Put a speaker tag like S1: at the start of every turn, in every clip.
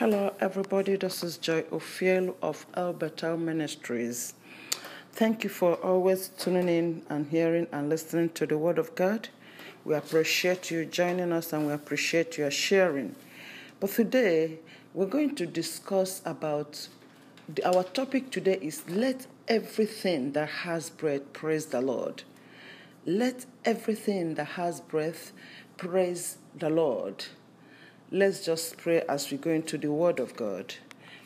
S1: Hello, everybody. This is Joy Ofiel of Albertal Ministries. Thank you for always tuning in and hearing and listening to the Word of God. We appreciate you joining us and we appreciate your sharing. But today, we're going to discuss about the, our topic today is let everything that has breath praise the Lord. Let everything that has breath praise the Lord. Let's just pray as we go into the Word of God.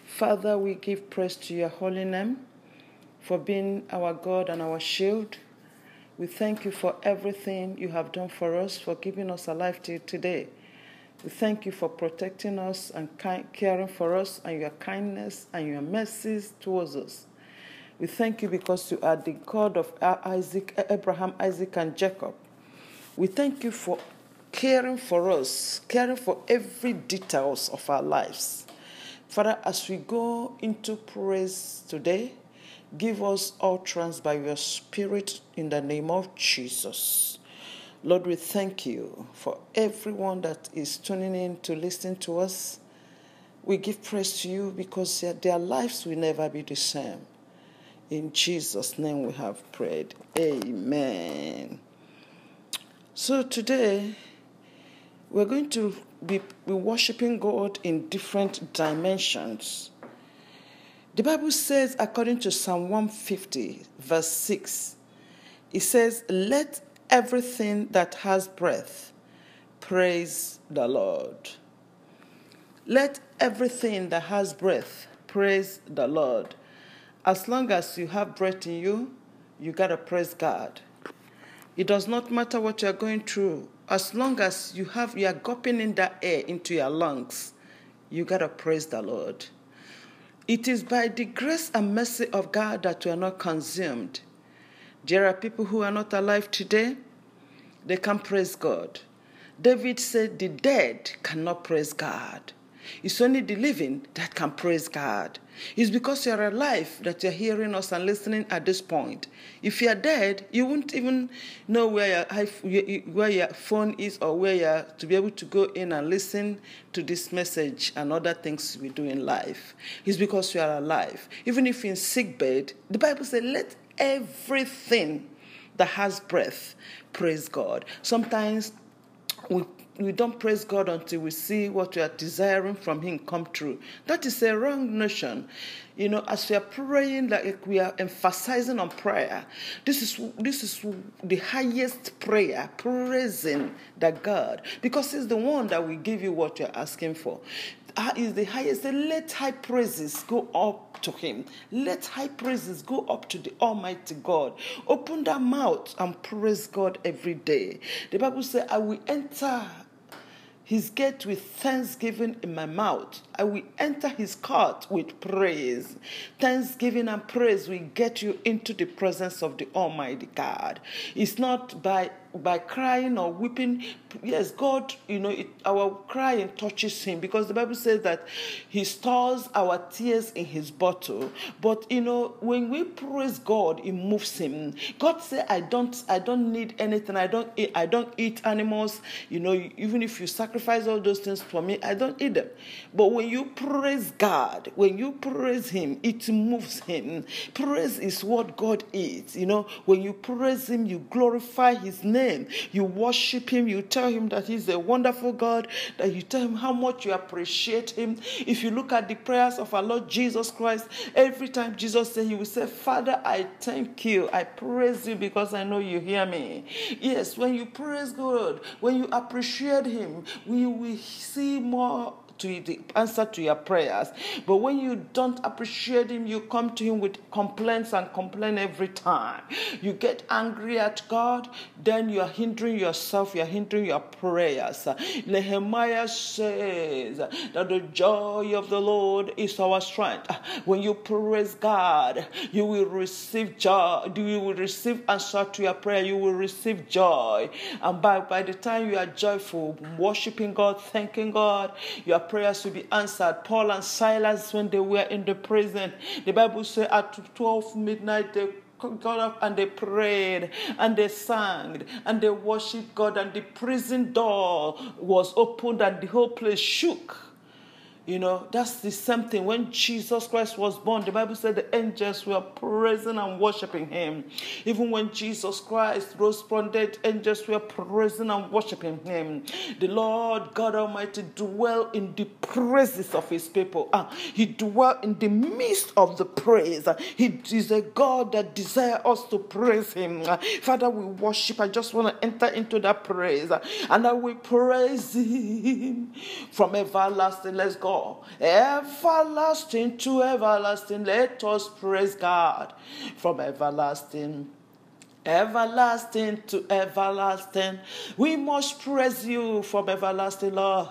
S1: Father, we give praise to your holy name for being our God and our shield. We thank you for everything you have done for us, for giving us a life till today. We thank you for protecting us and caring for us and your kindness and your mercies towards us. We thank you because you are the God of Isaac, Abraham, Isaac, and Jacob. We thank you for caring for us, caring for every details of our lives. Father, as we go into praise today, give us all utterance by your Spirit in the name of Jesus. Lord, we thank you for everyone that is tuning in to listen to us. We give praise to you because their lives will never be the same. In Jesus' name we have prayed. Amen. So today, we're going to be, be worshiping God in different dimensions. The Bible says, according to Psalm 150, verse 6, it says, Let everything that has breath praise the Lord. Let everything that has breath praise the Lord. As long as you have breath in you, you got to praise God. It does not matter what you're going through as long as you have you are gulping in that air into your lungs, you gotta praise the Lord. It is by the grace and mercy of God that we are not consumed. There are people who are not alive today, they can praise God. David said, The dead cannot praise God. It's only the living that can praise God. It's because you're alive that you're hearing us and listening at this point. If you're dead, you wouldn't even know where your, where your phone is or where you're to be able to go in and listen to this message and other things we do in life. It's because you are alive. Even if you're in sick bed, the Bible says, let everything that has breath praise God. Sometimes we we don't praise God until we see what we are desiring from Him come true. That is a wrong notion. You know, as we are praying, like we are emphasizing on prayer, this is this is the highest prayer, praising the God, because He's the one that will give you what you're asking for. Ah, is the highest. Let high praises go up to him. Let high praises go up to the Almighty God. Open that mouth and praise God every day. The Bible says, I will enter his gate with thanksgiving in my mouth. I will enter his court with praise. Thanksgiving and praise will get you into the presence of the Almighty God. It's not by by crying or weeping. Yes, God, you know, it, our crying touches Him because the Bible says that He stores our tears in His bottle. But you know, when we praise God, it moves Him. God said, "I don't, I don't need anything. I don't, eat, I don't eat animals. You know, even if you sacrifice all those things for me, I don't eat them. But when you praise God, when you praise Him, it moves Him. Praise is what God is. You know, when you praise Him, you glorify His name You worship Him. You tell Him that He's a wonderful God, that you tell Him how much you appreciate Him. If you look at the prayers of our Lord Jesus Christ, every time Jesus said, He will say, Father, I thank you. I praise you because I know you hear me. Yes, when you praise God, when you appreciate Him, we will see more to the answer to your prayers. But when you don't appreciate Him, you come to Him with complaints and complain every time. You get angry at God, then you are hindering yourself, you are hindering your prayers. Nehemiah says that the joy of the Lord is our strength. When you praise God, you will receive joy, you will receive answer to your prayer, you will receive joy. And by, by the time you are joyful, worshiping God, thanking God, you are prayers to be answered. Paul and Silas, when they were in the prison, the Bible says at 12 midnight they got up and they prayed and they sang and they worshiped God and the prison door was opened and the whole place shook. You know, that's the same thing. When Jesus Christ was born, the Bible said the angels were praising and worshiping him. Even when Jesus Christ rose from dead, angels were praising and worshiping him. The Lord God Almighty dwell in the praises of his people. Uh, he dwell in the midst of the praise. He is a God that desires us to praise him. Uh, Father, we worship. I just want to enter into that praise. Uh, and I will praise him from everlasting. Let's go everlasting to everlasting. Let us praise God from everlasting. Everlasting to everlasting. We must praise you from everlasting, Lord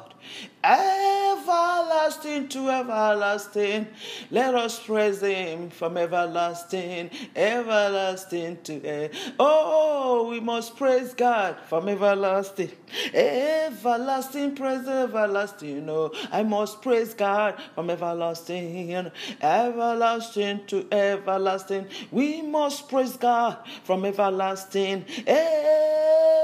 S1: everlasting to everlasting. Let us praise Him from everlasting, everlasting to eh. Oh, we must praise God from everlasting, everlasting, praise everlasting. Oh, I must praise God from everlasting, everlasting to everlasting. We must praise God from everlasting,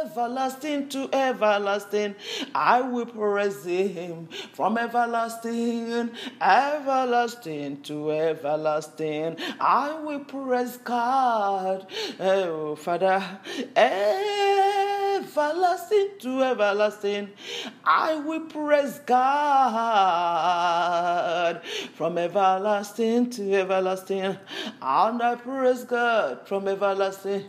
S1: everlasting to everlasting. I will praise him from everlasting, everlasting to everlasting. I will praise God, eh, oh Father, everlasting to everlasting. I will praise God. From everlasting to everlasting, and I praise God from everlasting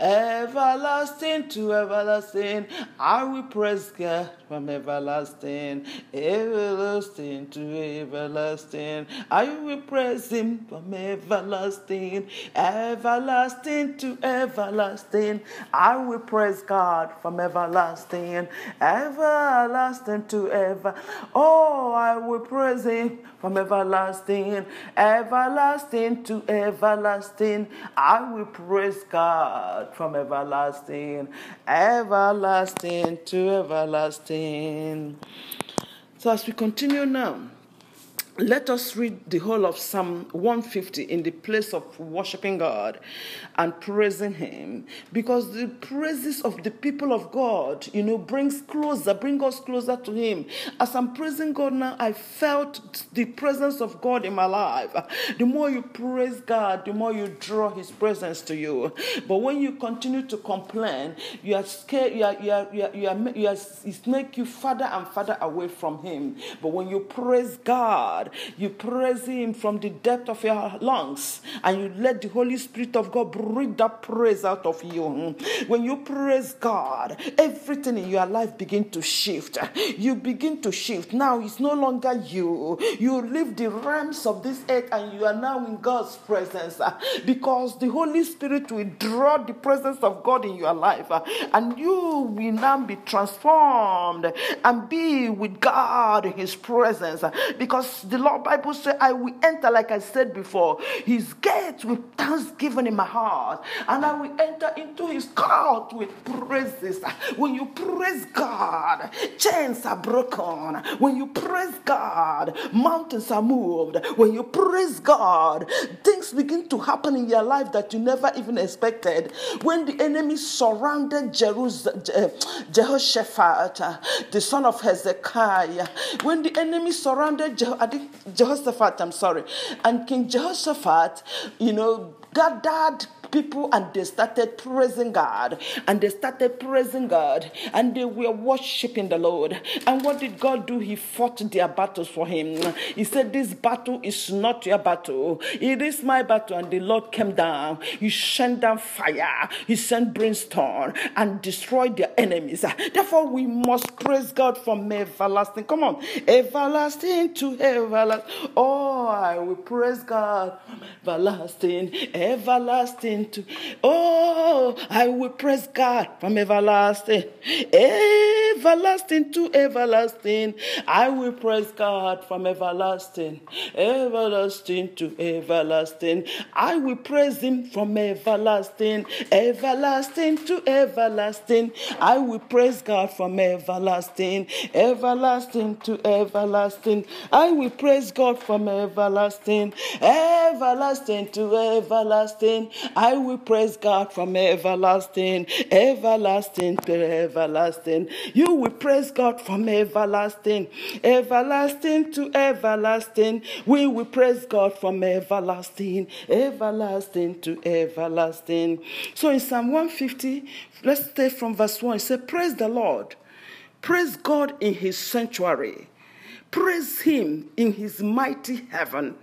S1: everlasting to everlasting. I will praise God from everlasting, everlasting to everlasting. I will praise Him from everlasting, everlasting to everlasting. I will praise God from everlasting, everlasting to ever. Oh, I will praise Him from everlasting, everlasting to everlasting. I will praise God. God from everlasting, everlasting to everlasting. So, as we continue now, let us read the whole of Psalm 150 in the place of worshiping God and praising Him because the praises of the people of God, you know, brings closer, bring us closer to Him. As I'm praising God now, I felt the presence of God in my life. The more you praise God, the more you draw His presence to you. But when you continue to complain, you are scared, you are, you are, you are, you are, you are it make you further and further away from Him. But when you praise God, God. You praise Him from the depth of your lungs and you let the Holy Spirit of God breathe that praise out of you. When you praise God, everything in your life begin to shift. You begin to shift. Now it's no longer you. You leave the realms of this earth and you are now in God's presence because the Holy Spirit will draw the presence of God in your life and you will now be transformed and be with God in His presence because the Lord Bible says, I will enter, like I said before, his gates with thanksgiving in my heart, and I will enter into his court with praises. When you praise God, chains are broken. When you praise God, mountains are moved. When you praise God, things begin to happen in your life that you never even expected. When the enemy surrounded Jerusalem, Jehoshaphat, the son of Hezekiah, when the enemy surrounded Jehoshaphat, Jehoshaphat, I'm sorry. And King Jehoshaphat, you know, gathered people and they started praising God and they started praising God and they were worshiping the Lord. And what did God do? He fought their battles for him. He said, This battle is not your battle, it is my battle. And the Lord came down. He sent down fire, He sent brimstone and destroyed their enemies. Therefore, we must praise God from everlasting. Come on, everlasting to everlasting. Oh, I will praise God, everlasting, everlasting to. Oh, I will praise God from everlasting, everlasting to everlasting. I will praise God from everlasting, everlasting to everlasting. I will praise Him from everlasting, everlasting to everlasting. I will praise God from everlasting, everlasting to everlasting. I will praise God from everlasting, everlasting to everlasting. I I will praise God from everlasting, everlasting to everlasting. You will praise God from everlasting, everlasting to everlasting. We will praise God from everlasting, everlasting to everlasting. So in Psalm 150, let's stay from verse 1. It says, Praise the Lord. Praise God in his sanctuary. Praise him in his mighty heaven.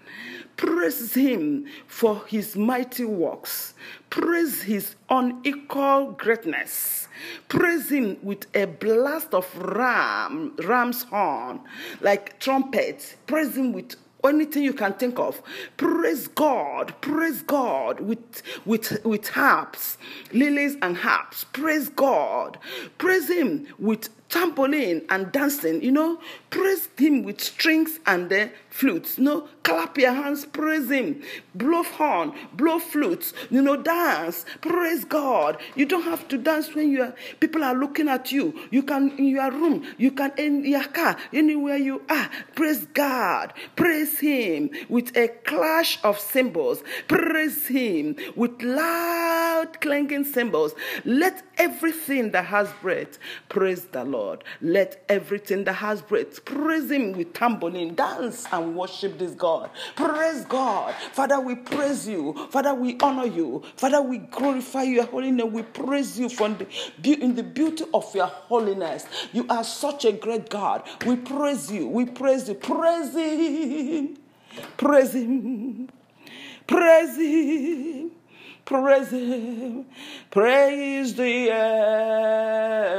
S1: Praise him for his mighty works. Praise his unequal greatness. Praise him with a blast of ram, ram's horn, like trumpet. Praise him with anything you can think of. Praise God, praise God with with with harps, lilies and harps. Praise God, praise Him with tambourine and dancing. You know, praise Him with strings and the flutes. You know, clap your hands, praise Him. Blow horn, blow flutes. You know, dance, praise God. You don't have to dance when you are, people are looking at you. You can in your room, you can in your car, anywhere you are. Praise God, praise Him with a clash of cymbals. Praise Him with loud clanging cymbals. Let everything that has breath praise the Lord. Let everything that has breath praise Him with tambourine, dance and worship this God. Praise God. Father, we praise you. Father, we honor you. Father, we glorify your holy name. We praise you from the, in the beauty of your holiness. You are such a great God. We praise you. We praise you. Praise Him. Praise Him. Praise Him. Praise Him. Praise the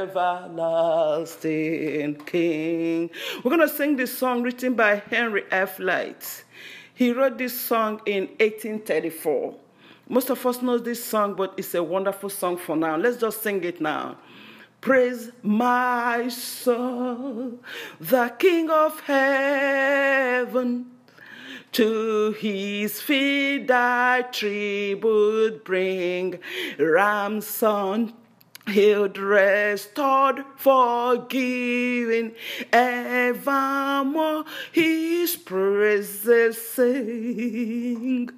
S1: everlasting King. We're going to sing this song written by Henry F. Lyte. He wrote this song in 1834. Most of us know this song, but it's a wonderful song for now. Let's just sing it now. Praise my soul, the King of heaven. To his feet thy tribute bring, ransom Healed, restored, forgiven, evermore His praises sing.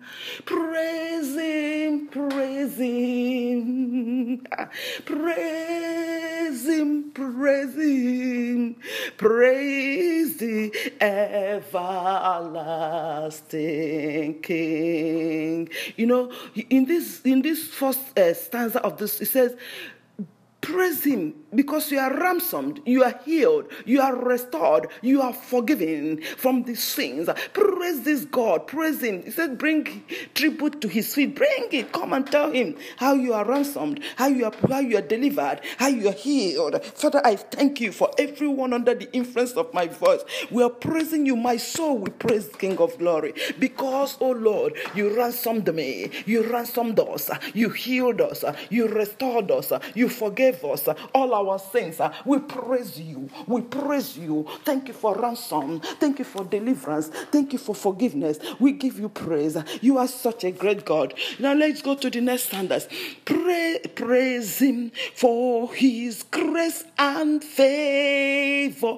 S1: Praise Him, praise Him, praise Him, praise Him, praise the everlasting King. You know, in this in this first uh, stanza of this, it says Praise Him because you are ransomed, you are healed, you are restored, you are forgiven from the sins. Praise this God, praise Him. He said, Bring tribute to His feet, bring it. Come and tell Him how you are ransomed, how you are, how you are delivered, how you are healed. Father, I thank you for everyone under the influence of my voice. We are praising you. My soul We praise the King of Glory because, oh Lord, you ransomed me, you ransomed us, you healed us, you restored us, you forgave us all our sins. Uh, we praise you. We praise you. Thank you for ransom. Thank you for deliverance. Thank you for forgiveness. We give you praise. You are such a great God. Now let's go to the next standards. Pray, praise Him for His grace and favor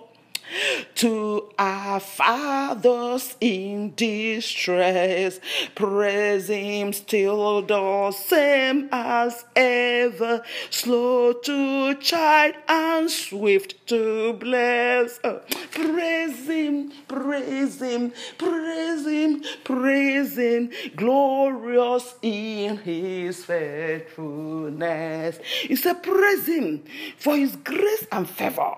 S1: to our fathers in distress. Praise Him still the same as ever, slow to chide and swift to bless. Uh, praise Him, praise Him, praise Him, praise Him, glorious in His faithfulness. He a Praise Him for His grace and favor.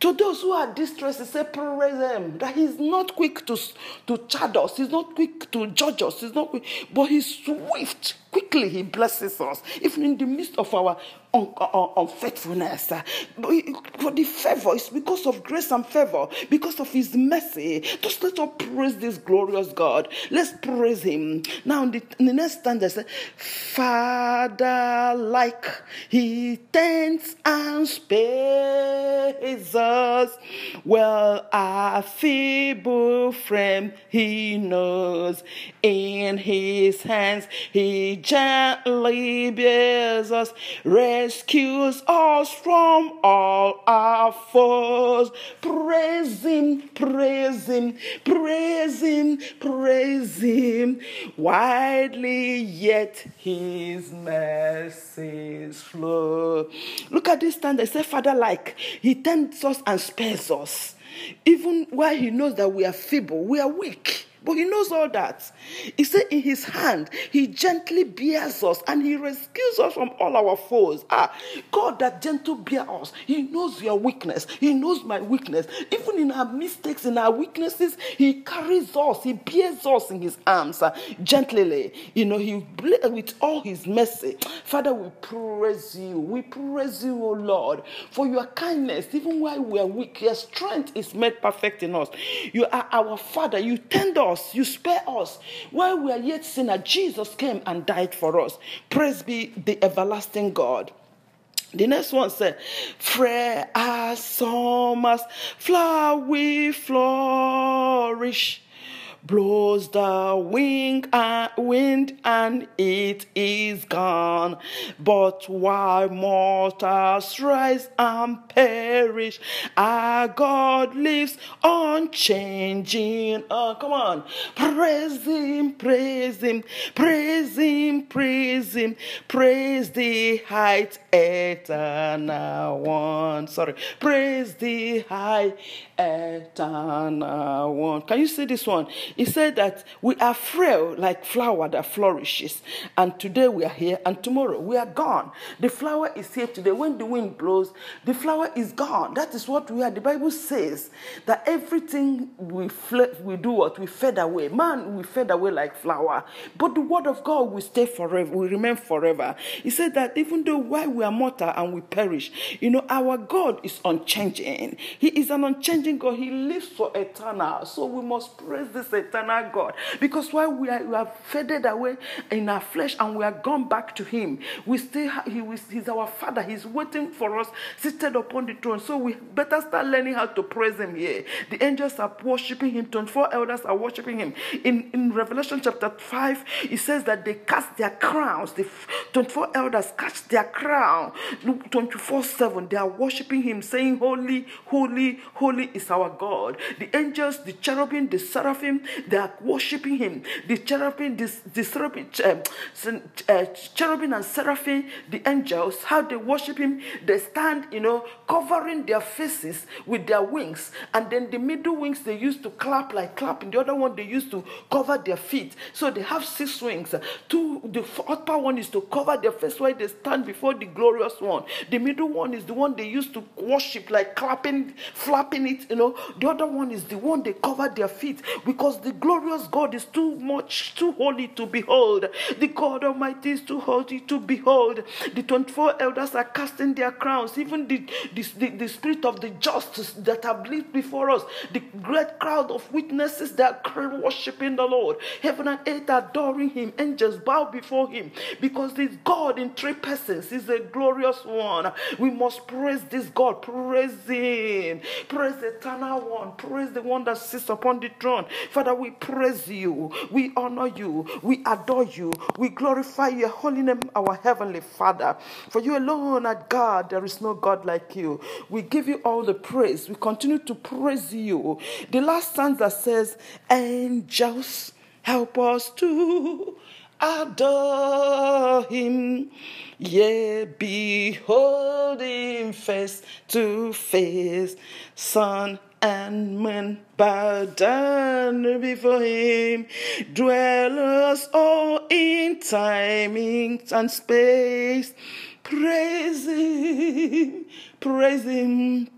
S1: To those who are distressed, he said, praise him. That he's not quick to, to chide us, he's not quick to judge us, he's not quick, but he's swift. Quickly he blesses us, even in the midst of our unfaithfulness. For the favor is because of grace and favor, because of his mercy. Just let us praise this glorious God. Let's praise him. Now, in the, in the next stanza, say, Father, like he tends and spares us. Well, our feeble frame he knows. In his hands he gently bears us. Rescues us from all our foes. Praise him, praise him, praise him, praise him. Widely yet his mercies flow. Look at this time. They say, Father, like he tends us and spares us. Even while he knows that we are feeble, we are weak. But he knows all that. He said, In his hand, he gently bears us and he rescues us from all our foes. Ah, God that gentle bear us. He knows your weakness. He knows my weakness. Even in our mistakes, in our weaknesses, he carries us. He bears us in his arms uh, gently. You know, he with all his mercy. Father, we praise you. We praise you, O Lord, for your kindness. Even while we are weak, your strength is made perfect in us. You are our Father. You tend us us, you spare us. While we are yet sinners, Jesus came and died for us. Praise be the everlasting God. The next one said, Fair as summer's flower we flourish blows the wing and wind and it is gone. But while mortals rise and perish, our God lives unchanging. Oh, come on. Praise him, praise him, praise him, praise him, praise the height eternal one. Sorry. Praise the high eternal one. Can you see this one? He said that we are frail like flower that flourishes. And today we are here and tomorrow we are gone. The flower is here today. When the wind blows, the flower is gone. That is what we are. The Bible says that everything we, fl- we do what? We fade away. Man, we fade away like flower. But the word of God will stay forever, We remain forever. He said that even though while we are mortal and we perish, you know, our God is unchanging. He is an unchanging God. He lives for eternal. So we must praise this eternal God. Because while we, are, we have faded away in our flesh and we are gone back to Him, we still he, He's our Father. He's waiting for us, seated upon the throne. So we better start learning how to praise Him here. The angels are worshiping Him. 24 elders are worshiping Him. In, in Revelation chapter 5, it says that they cast their crowns. The 24 elders cast their crown. 24 7, they are worshiping Him, saying, Holy, holy, holy is our God. The angels, the cherubim, the seraphim, they are worshiping him. The cherubim, the, the cherubim, uh, cherubim and seraphim, the angels, how they worship him, they stand, you know, covering their faces with their wings. And then the middle wings they used to clap like clapping. The other one they used to cover their feet. So they have six wings. Two, the upper one is to cover their face while they stand before the glorious one. The middle one is the one they used to worship, like clapping, flapping it, you know. The other one is the one they cover their feet because the glorious God is too much, too holy to behold. The God Almighty is too holy to behold. The 24 elders are casting their crowns. Even the, the, the, the spirit of the justice that have lived before us, the great crowd of witnesses that are worshiping the Lord. Heaven and earth adoring Him. Angels bow before Him because this God in three persons is a glorious one. We must praise this God. Praise Him. Praise the eternal one. Praise the one that sits upon the throne. Father, we praise you. We honor you. We adore you. We glorify your holy name, our heavenly Father. For you alone are God. There is no God like you. We give you all the praise. We continue to praise you. The last stanza says, Angels, help us to adore him. Yea, behold him face to face, Son and bow down before him. Dwellers all in time and space. Praise him, praise him,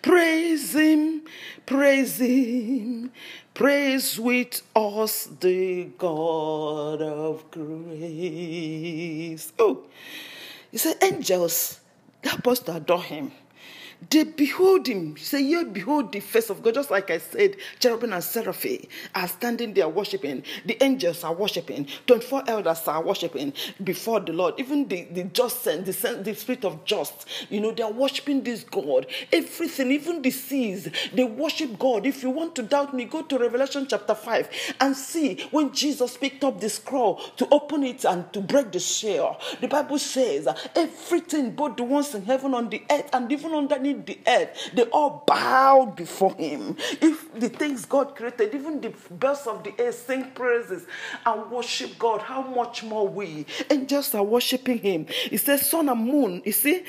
S1: praise him, praise him. Praise with us the God of grace. Oh, he said, angels, help us to adore him. They behold him. Say, yeah, behold the face of God. Just like I said, cherubim and seraphim are standing there worshiping. The angels are worshiping. 24 elders are worshiping before the Lord. Even the, the just the, the spirit of just, you know, they are worshiping this God. Everything, even the seas, they worship God. If you want to doubt me, go to Revelation chapter 5 and see when Jesus picked up the scroll to open it and to break the seal. The Bible says everything, both the ones in heaven, on the earth, and even underneath the earth, they all bowed before him. If the things God created, even the birds of the air sing praises and worship God, how much more we angels are worshiping him. He says, Sun and moon, you see,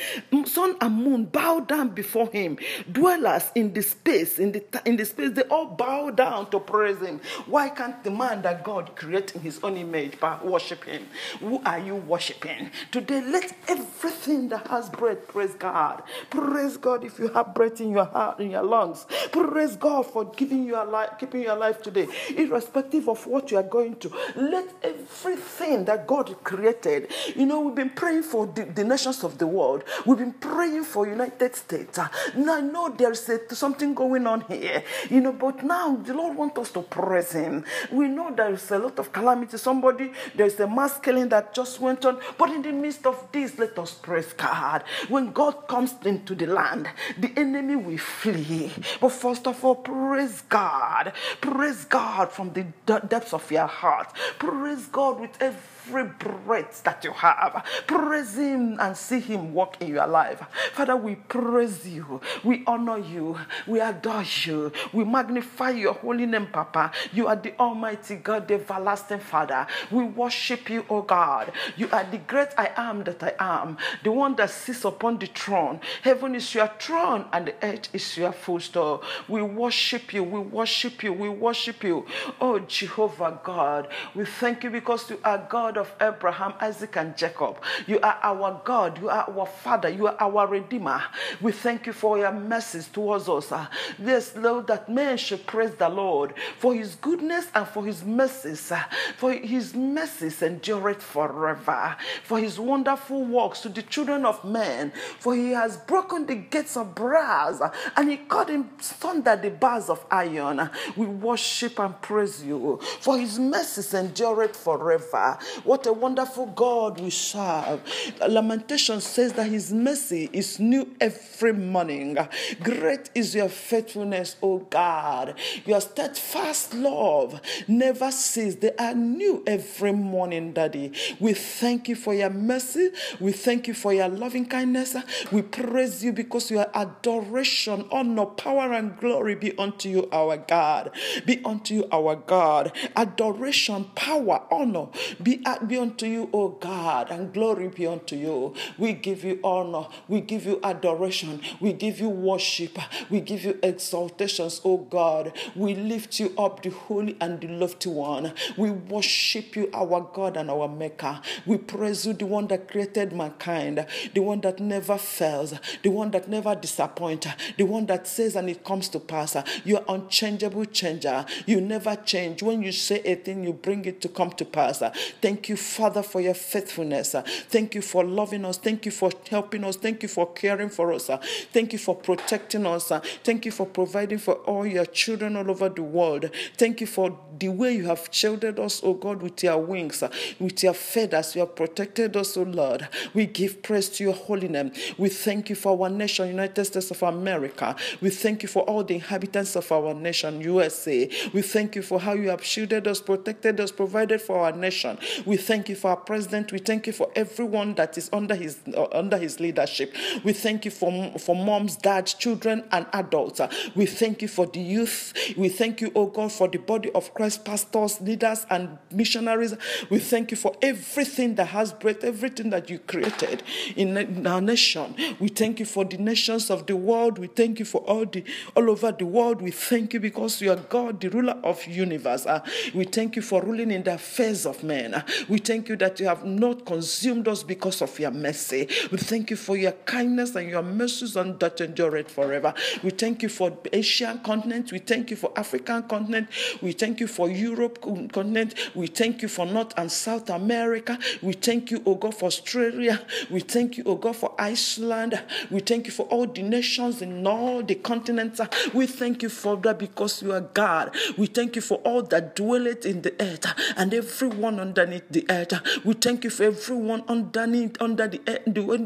S1: sun and moon bow down before him. Dwellers in the space, in the in the space, they all bow down to praise him. Why can't the man that God created in his own image worship him? Who are you worshiping? Today, let everything that has breath praise God. Praise God if you have breath in your heart, in your lungs. Praise God for giving you alive, keeping you alive today, irrespective of what you are going to. Let everything that God created. You know, we've been praying for the, the nations of the world. We've been praying for United States. Now I know there's a, something going on here. You know, but now the Lord wants us to praise Him. We know there's a lot of calamity. Somebody, there's a mass killing that just went on. But in the midst of this, let us praise God. When God comes into the land, the enemy will flee. But first of all, praise God. Praise God from the depths of your heart. Praise God with every every breath that you have. Praise Him and see Him work in your life. Father, we praise you. We honor you. We adore you. We magnify your holy name, Papa. You are the Almighty God, the everlasting Father. We worship you, O God. You are the great I am that I am, the one that sits upon the throne. Heaven is your throne and the earth is your footstool. We worship you. We worship you. We worship you. Oh, Jehovah God, we thank you because you are God God of Abraham, Isaac, and Jacob. You are our God. You are our Father. You are our Redeemer. We thank you for your mercies towards us. Yes, Lord, that men should praise the Lord for his goodness and for his mercies. For his mercies endure it forever. For his wonderful works to the children of men. For he has broken the gates of brass and he cut in thunder the bars of iron. We worship and praise you. For his mercies endure it forever. What a wonderful God we serve. Lamentation says that his mercy is new every morning. Great is your faithfulness, O God. Your steadfast love never ceases. They are new every morning, Daddy. We thank you for your mercy. We thank you for your loving kindness. We praise you because your adoration, honor, power, and glory be unto you, our God. Be unto you, our God. Adoration, power, honor be be unto you, O God, and glory be unto you. We give you honor, we give you adoration, we give you worship, we give you exaltations, O God. We lift you up, the holy and the lofty one. We worship you, our God and our Maker. We praise you, the one that created mankind, the one that never fails, the one that never disappoints, the one that says and it comes to pass. You're unchangeable changer. You never change. When you say a thing, you bring it to come to pass. Thank Thank you, Father, for your faithfulness. Thank you for loving us. Thank you for helping us. Thank you for caring for us. Thank you for protecting us. Thank you for providing for all your children all over the world. Thank you for the way you have shielded us, oh God, with your wings, with your feathers. You have protected us, oh Lord. We give praise to your holy name. We thank you for our nation, United States of America. We thank you for all the inhabitants of our nation, USA. We thank you for how you have shielded us, protected us, provided for our nation. We thank you for our president. We thank you for everyone that is under his uh, under his leadership. We thank you for for moms, dads, children, and adults. We thank you for the youth. We thank you, oh God, for the body of Christ, pastors, leaders, and missionaries. We thank you for everything that has breath, everything that you created in our nation. We thank you for the nations of the world. We thank you for all the all over the world. We thank you because because you are God, the ruler of universe. Uh, we thank you for ruling in the affairs of men. Uh, we thank you that you have not consumed us because of your mercy. We thank you for your kindness and your mercies and that endure it forever. We thank you for Asian continent. We thank you for African continent. We thank you for Europe continent. We thank you for North and South America. We thank you, oh God, for Australia. We thank you, oh God, for Iceland. We thank you for all the nations in all the continents. We thank you for that because you are God. We thank you for all that dwelleth in the earth and everyone underneath the earth. We thank you for everyone underneath, under the earth,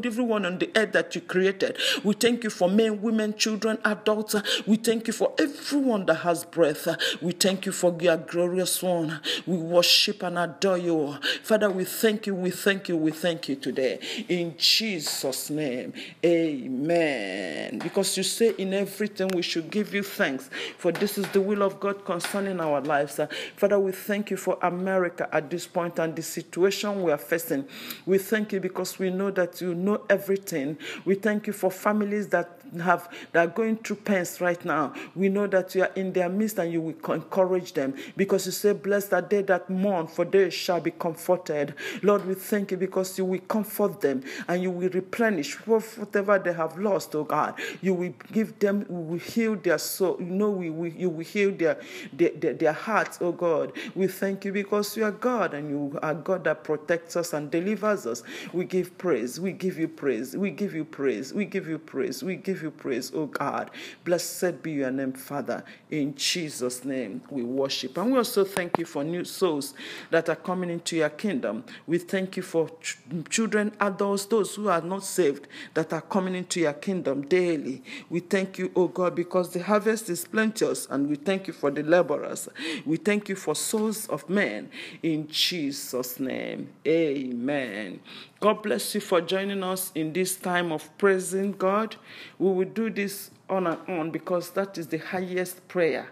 S1: everyone on the earth that you created. We thank you for men, women, children, adults. We thank you for everyone that has breath. We thank you for your glorious one. We worship and adore you. Father, we thank you, we thank you, we thank you today. In Jesus' name, amen. Because you say in everything we should give you thanks, for this is the will of God concerning our lives. Father, we thank you for America at this point and the situation we are facing. We thank you because we know that you know everything. We thank you for families that have that are going through pains right now. We know that you are in their midst and you will encourage them because you say, Blessed are they that mourn, for they shall be comforted. Lord, we thank you because you will comfort them and you will replenish whatever they have lost, oh God. You will give them, we will heal their soul. You know, we, we you will heal their, their, their, their hearts, oh God. We thank you because you are God and you are God that protects us and delivers us. We give praise. We give you praise. We give you praise. We give you praise. We give you praise, oh God. Blessed be your name, Father. In Jesus' name we worship. And we also thank you for new souls that are coming into your kingdom. We thank you for ch- children, adults, those who are not saved that are coming into your kingdom daily. We thank you, oh God, because the harvest is plenteous, and we thank you for the laborers. We thank you for souls of men. In Jesus' name, amen. God bless you for joining us in this time of praising God. We will do this on and on because that is the highest prayer.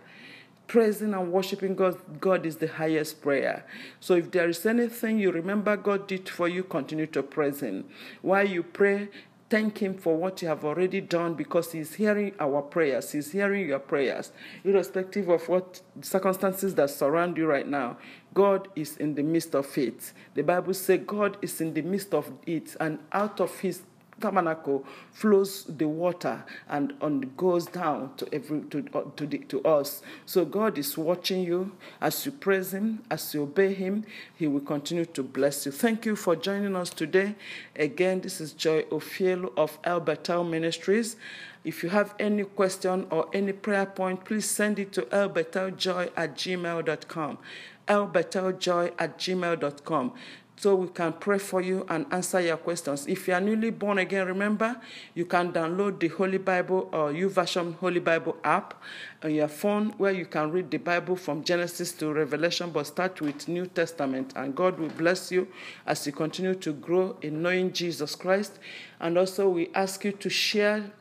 S1: Praising and worshiping God, God is the highest prayer. So if there is anything you remember God did for you, continue to praise Him. While you pray, thank Him for what you have already done because He's hearing our prayers. He's hearing your prayers, irrespective of what circumstances that surround you right now. God is in the midst of it. The Bible says God is in the midst of it, and out of His tabernacle flows the water and on goes down to every to to, the, to us. So god is watching you. As you praise him as you obey him he will continue to bless you. Thank you for joining us today. Again this is joy ofielu of albertal ministries. If you have any question or any prayer point please send it to albertaljoy at gmail.com albertaljoy at gmail.com so we can pray for you and answer your questions. If you are newly born again, remember you can download the Holy Bible or YouVersion Holy Bible app on your phone where you can read the Bible from Genesis to Revelation, but start with New Testament. And God will bless you as you continue to grow in knowing Jesus Christ. And also, we ask you to share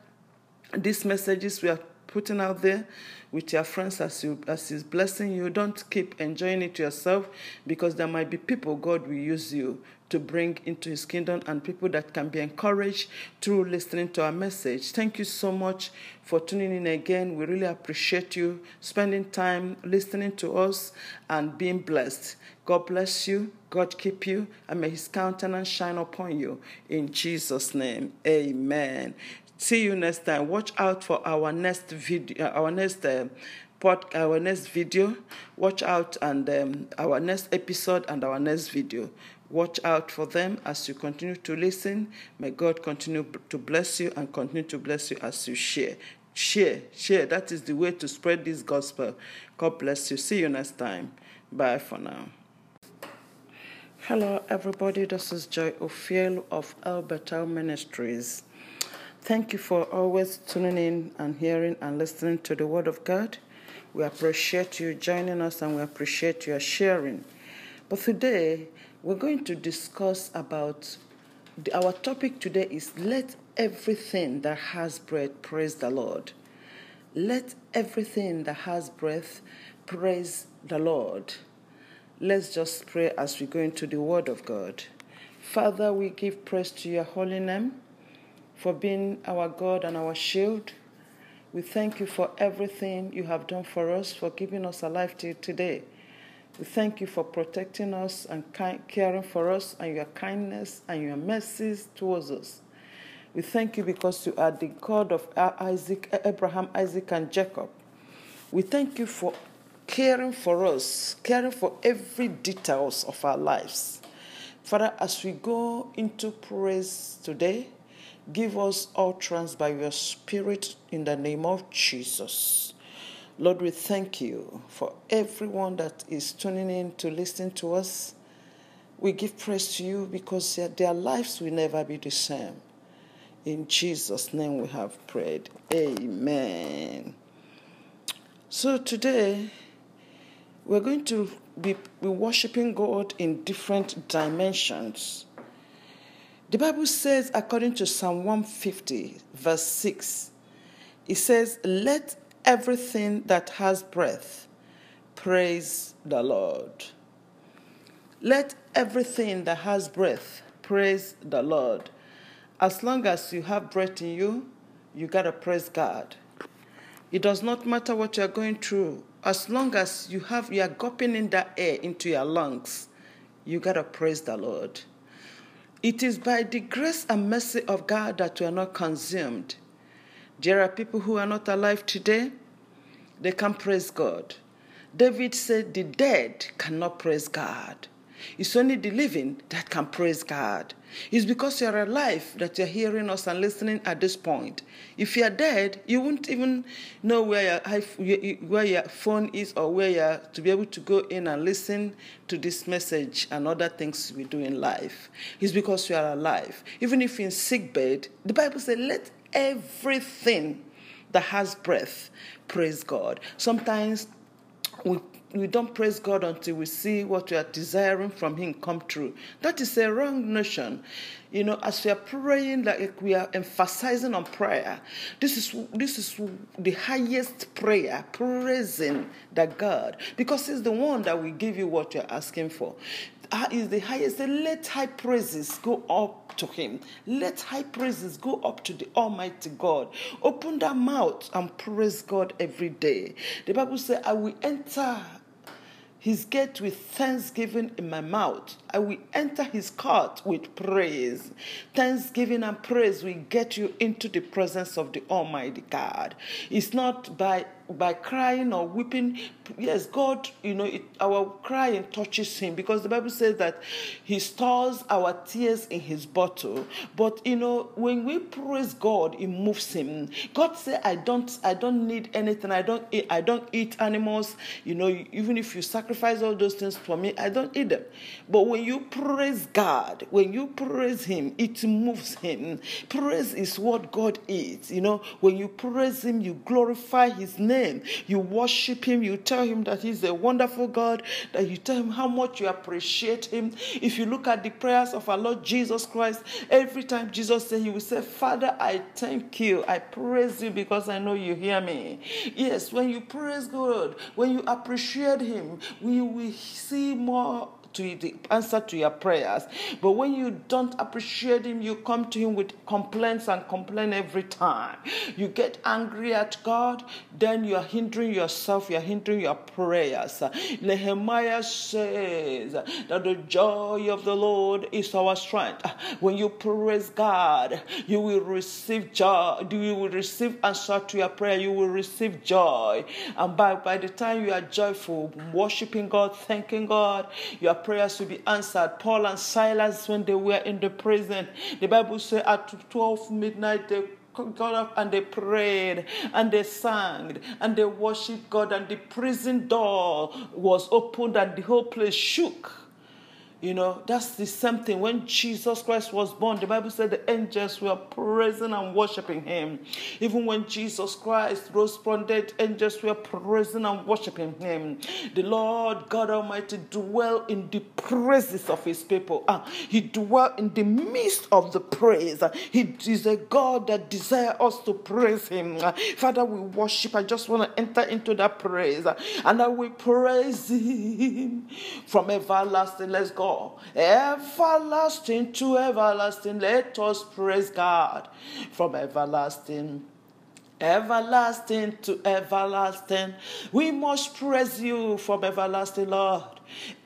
S1: these messages we are putting out there with your friends as you as he's blessing you. Don't keep enjoying it yourself because there might be people god will use you to bring into his kingdom and people that can be encouraged through listening to our message. Thank you so much for tuning in again. We really appreciate you spending time listening to us and being blessed. God bless you. God keep you and may his countenance shine upon you. In jesus name amen See you next time. Watch out for our next video, uh, our next uh, pod, our next video. Watch out and um, our next episode and our next video. Watch out for them as you continue to listen. May God continue to bless you and continue to bless you as you share. Share, share. That is the way to spread this gospel. God bless you. See you next time. Bye for now. Hello, everybody. This is Joy Ofiel of Albertal Ministries. Thank you for always tuning in and hearing and listening to the Word of God. We appreciate you joining us and we appreciate your sharing. But today, we're going to discuss about our topic today is let everything that has breath praise the Lord. Let everything that has breath praise the Lord. Let's just pray as we go into the Word of God. Father, we give praise to your holy name for being our God and our shield. We thank you for everything you have done for us, for keeping us alive till today. We thank you for protecting us and caring for us, and your kindness and your mercies towards us. We thank you because you are the God of Isaac, Abraham, Isaac, and Jacob. We thank you for caring for us, caring for every details of our lives. Father, as we go into praise today, Give us utterance by your Spirit in the name of Jesus. Lord, we thank you for everyone that is tuning in to listen to us. We give praise to you because their lives will never be the same. In Jesus' name we have prayed. Amen. So today, we're going to be, be worshiping God in different dimensions. The Bible says, according to Psalm 150, verse 6, it says, Let everything that has breath praise the Lord. Let everything that has breath praise the Lord. As long as you have breath in you, you got to praise God. It does not matter what you're going through. As long as you have you are gulping in that air into your lungs, you got to praise the Lord. It is by the grace and mercy of God that we are not consumed. There are people who are not alive today, they can praise God. David said, The dead cannot praise God. It's only the living that can praise God. It's because you're alive that you're hearing us and listening at this point. If you're dead, you wouldn't even know where your, where your phone is or where you're to be able to go in and listen to this message and other things we do in life. It's because you are alive. Even if you're in sick bed, the Bible says, let everything that has breath praise God. Sometimes we we don't praise God until we see what we are desiring from Him come true. That is a wrong notion. You know, as we are praying, like we are emphasizing on prayer, this is this is the highest prayer, praising the God, because He's the one that will give you what you're asking for. Ah, is the highest. Let high praises go up to him. Let high praises go up to the Almighty God. Open that mouth and praise God every day. The Bible says, I will enter his gate with thanksgiving in my mouth. I will enter his court with praise. Thanksgiving and praise will get you into the presence of the Almighty God. It's not by by crying or weeping. Yes, God, you know, it, our crying touches Him because the Bible says that He stores our tears in His bottle. But you know, when we praise God, it moves Him. God said, "I don't, I don't need anything. I don't, eat, I don't eat animals. You know, even if you sacrifice all those things for me, I don't eat them. But when you praise God, when you praise Him, it moves Him. Praise is what God is. You know, when you praise Him, you glorify His name. You worship Him. You tell Him that He's a wonderful God. That you tell Him how much you appreciate Him. If you look at the prayers of our Lord Jesus Christ, every time Jesus said, He will say, Father, I thank you. I praise you because I know you hear me. Yes, when you praise God, when you appreciate Him, we will see more to the answer to your prayers. But when you don't appreciate Him, you come to Him with complaints and complain every time. You get angry at God, then you are hindering yourself, you are hindering your prayers. Nehemiah says that the joy of the Lord is our strength. When you praise God, you will receive joy, you will receive answer to your prayer, you will receive joy. And by, by the time you are joyful, worshiping God, thanking God, you are prayers to be answered. Paul and Silas, when they were in the prison, the Bible says at 12 midnight they got up and they prayed and they sang and they worshiped God, and the prison door was opened and the whole place shook. You know, that's the same thing. When Jesus Christ was born, the Bible said the angels were praising and worshiping him. Even when Jesus Christ rose from dead, angels were praising and worshiping him. The Lord God Almighty dwell in the praises of his people. Uh, he dwell in the midst of the praise. He is a God that desires us to praise him. Uh, Father, we worship. I just want to enter into that praise. And I will praise him from everlasting. Let's go everlasting to everlasting. Let us praise God from everlasting everlasting to everlasting. We must praise you from everlasting, Lord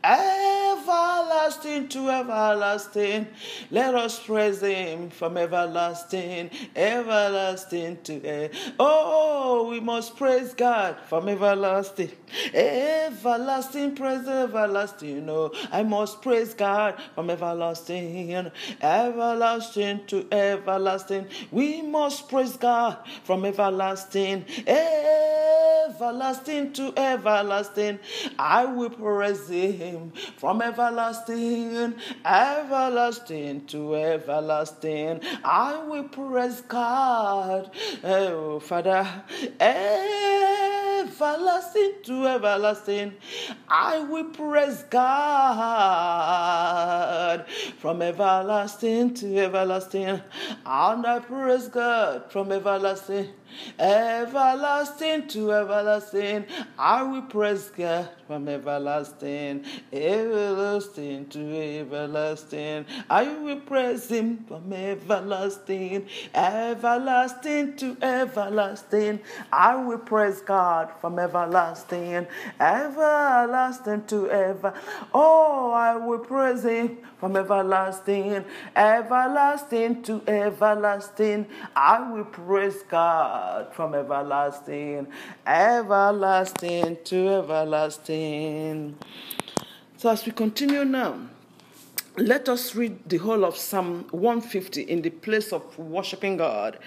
S1: everlasting to everlasting. Let us praise Him from everlasting, everlasting to ever. Oh, we must praise God from everlasting, everlasting, praise everlasting. Oh, I must praise God from everlasting, everlasting to everlasting. We must praise God from everlasting, everlasting to everlasting. I will praise Him from everlasting, everlasting to everlasting. I will praise God, eh, oh Father, everlasting to everlasting. I will praise God. From everlasting to everlasting, and I praise God from everlasting everlasting to everlasting. I will praise God from everlasting, everlasting to everlasting. I will praise Him from everlasting, everlasting to everlasting. I will praise God from everlasting, everlasting to ever. Oh, I will praise Him from everlasting, everlasting to everlasting. I will praise God from everlasting, everlasting to everlasting. So, as we continue now, let us read the whole of Psalm 150 in the place of worshiping God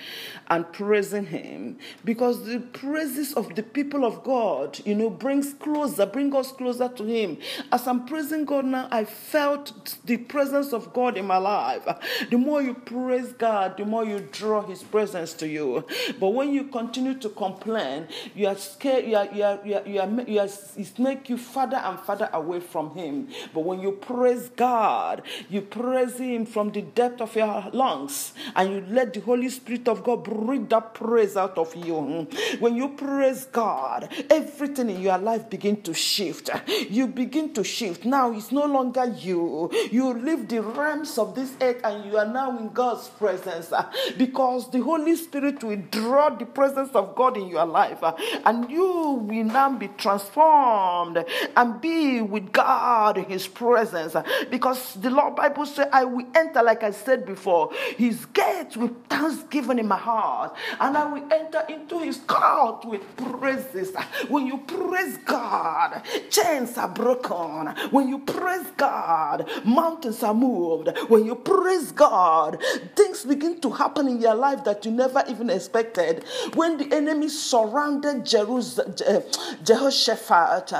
S1: and praising Him because the praises of the people of God, you know, brings closer, bring us closer to Him. As I'm praising God now, I felt the presence of God in my life. The more you praise God, the more you draw His presence to you. But when you continue to complain, you are scared, you are, you are, you are, you are, you are it make you further and further away from Him. But when you praise God, you praise Him from the depth of your lungs, and you let the Holy Spirit of God breathe that praise out of you. When you praise God, everything in your life begin to shift. You begin to shift. Now it's no longer you. You leave the realms of this earth, and you are now in God's presence uh, because the Holy Spirit will draw the presence of God in your life, uh, and you will now be transformed and be with God in His presence uh, because the Lord Bible says, I will enter, like I said before, his gates with thanksgiving in my heart, and I will enter into his court with praises. When you praise God, chains are broken. When you praise God, mountains are moved. When you praise God, things begin to happen in your life that you never even expected. When the enemy surrounded Jerusalem, Jehoshaphat,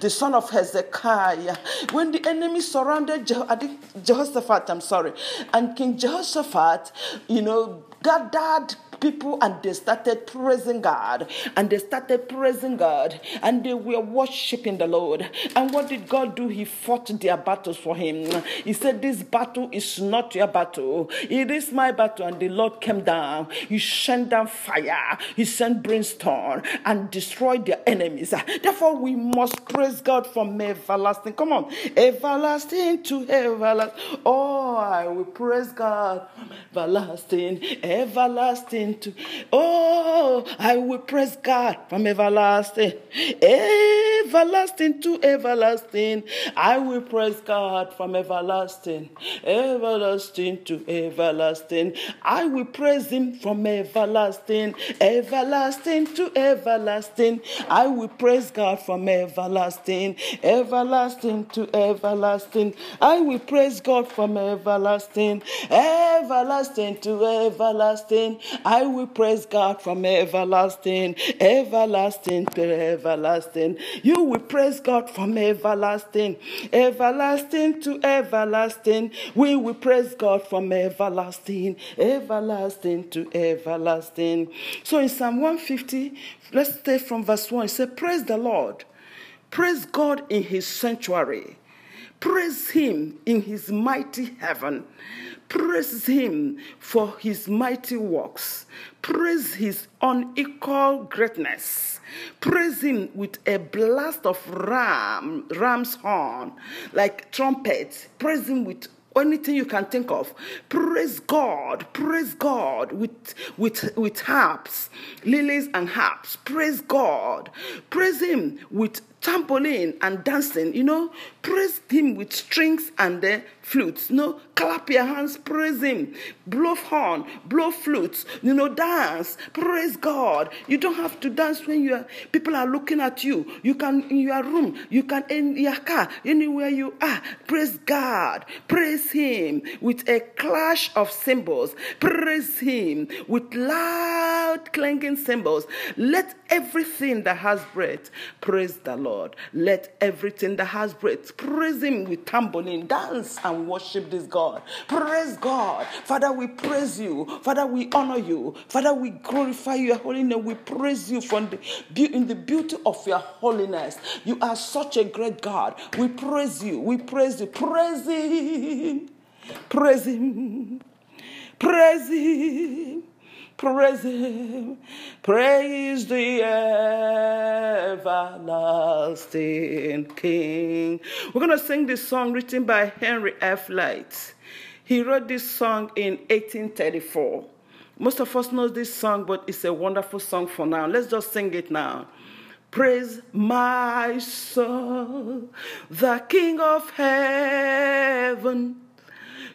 S1: the son of Hezekiah, when the enemy surrounded Jehoshaphat, Jehoshaphat, I'm sorry. And King Jehoshaphat, you know, gathered people and they started praising God and they started praising God and they were worshiping the Lord. And what did God do? He fought their battles for him. He said, This battle is not your battle, it is my battle. And the Lord came down. He sent down fire, He sent brimstone and destroyed their enemies. Therefore, we must praise God from everlasting. Come on, everlasting to everlasting. Oh, I will praise God everlasting, everlasting to. Oh, I will praise God from everlasting, everlasting to everlasting. I will praise God from everlasting, everlasting to everlasting. I will praise Him from everlasting, everlasting to everlasting. I will praise God from everlasting, everlasting to everlasting. I will praise God from everlasting, everlasting to everlasting. I I will praise God from everlasting, everlasting to everlasting. You will praise God from everlasting, everlasting to everlasting. We will praise God from everlasting, everlasting to everlasting. So in Psalm 150, let's take from verse 1. It says, Praise the Lord. Praise God in his sanctuary. Praise him in his mighty heaven. Praise him for his mighty works. Praise his unequal greatness. Praise him with a blast of ram, ram's horn, like trumpets. Praise him with anything you can think of. Praise God. Praise God with with with harps, lilies and harps. Praise God. Praise Him with tambourine and dancing, you know, praise him with strings and the flutes. You know, clap your hands, praise him, blow horn, blow flutes, you know, dance, praise God. You don't have to dance when you are, people are looking at you. You can in your room, you can in your car, anywhere you are. Praise God, praise him with a clash of cymbals, praise him with loud clanging cymbals. Let everything that has breath praise the Lord. Lord. Let everything that has breath praise Him with tambourine, dance and worship this God. Praise God. Father, we praise you. Father, we honor you. Father, we glorify your holiness. We praise you from the, in the beauty of your holiness. You are such a great God. We praise you. We praise you. Praise Him. Praise Him. Praise Him. Praise Him, praise the everlasting King. We're going to sing this song written by Henry F. Lyte. He wrote this song in 1834. Most of us know this song, but it's a wonderful song for now. Let's just sing it now. Praise my soul, the King of heaven.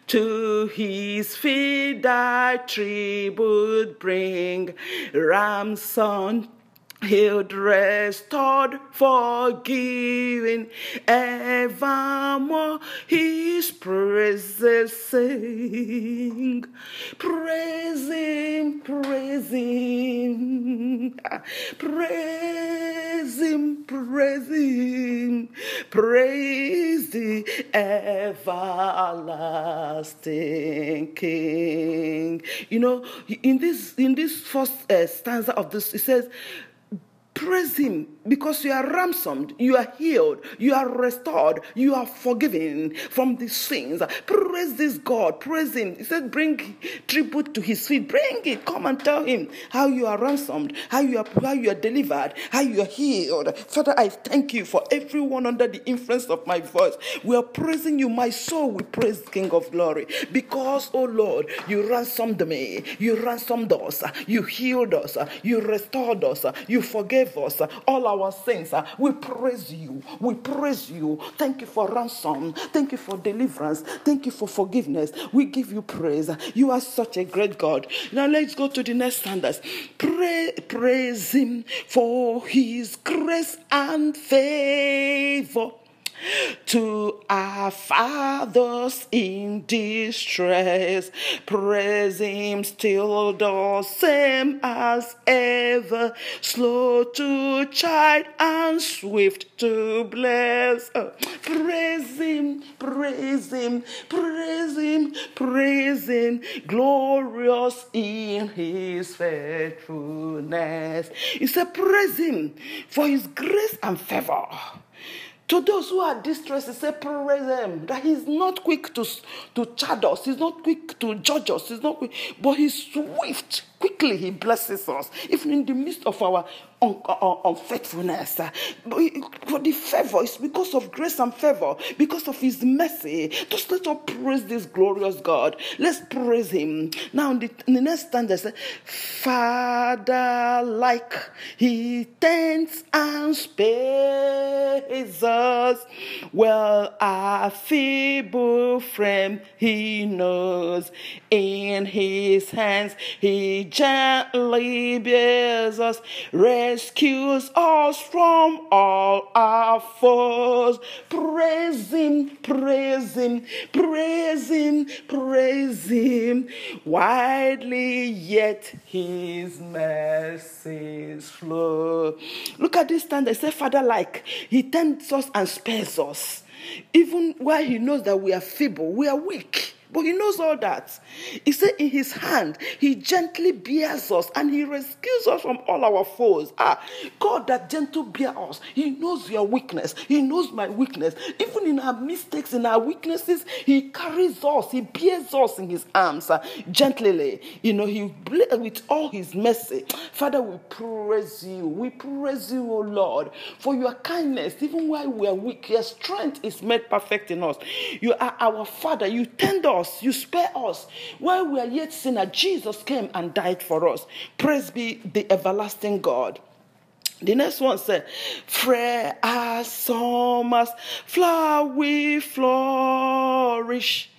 S1: To his feet thy tribute bring, ransom Healed, restored, forgiven, evermore his praises sing. Praise him, praise him, praise him, praise him, praise the everlasting King. You know, in this in this first uh, stanza of this, it says, Praise Him because you are ransomed, you are healed, you are restored, you are forgiven from the sins. Praise this God, praise Him. He said, Bring tribute to His feet, bring it. Come and tell Him how you are ransomed, how you are, how you are delivered, how you are healed. Father, I thank you for everyone under the influence of my voice. We are praising you, my soul. We praise the King of Glory because, oh Lord, you ransomed me, you ransomed us, you healed us, you restored us, you forgave us. All our sins. Uh, we praise you. We praise you. Thank you for ransom. Thank you for deliverance. Thank you for forgiveness. We give you praise. You are such a great God. Now let's go to the next standards. Pray, praise Him for His grace and favor to our fathers in distress. Praise Him still the same as ever, slow to chide and swift to bless. Uh, praise Him, praise Him, praise Him, praise Him, glorious in His faithfulness. He a Praise Him for His grace and favor. To those who are distressed, he said, praise him. That he's not quick to, to chide us, he's not quick to judge us, he's not quick, but he's swift. Quickly he blesses us, even in the midst of our unfaithfulness. For the favor is because of grace and favor, because of his mercy. Just let us praise this glorious God. Let's praise him. Now, in the, in the next stanza, Father, like he tends and spares us. Well, our feeble frame he knows. In his hands he gently bears us, rescues us from all our foes. Praise Him, praise Him, praise Him, praise Him. Widely yet His mercies flow. Look at this stand. They say, Father, like He tends us and spares us. Even while He knows that we are feeble, we are weak But he knows all that. He said, In his hand, he gently bears us and he rescues us from all our foes. Ah, God that gentle bear us. He knows your weakness. He knows my weakness. Even in our mistakes, in our weaknesses, he carries us. He bears us in his arms uh, gently. You know, he with all his mercy. Father, we praise you. We praise you, O Lord, for your kindness. Even while we are weak, your strength is made perfect in us. You are our Father. You tend us. You spare us. While we are yet sinner, Jesus came and died for us. Praise be the everlasting God. The next one said, Fair as summer's flower we flourish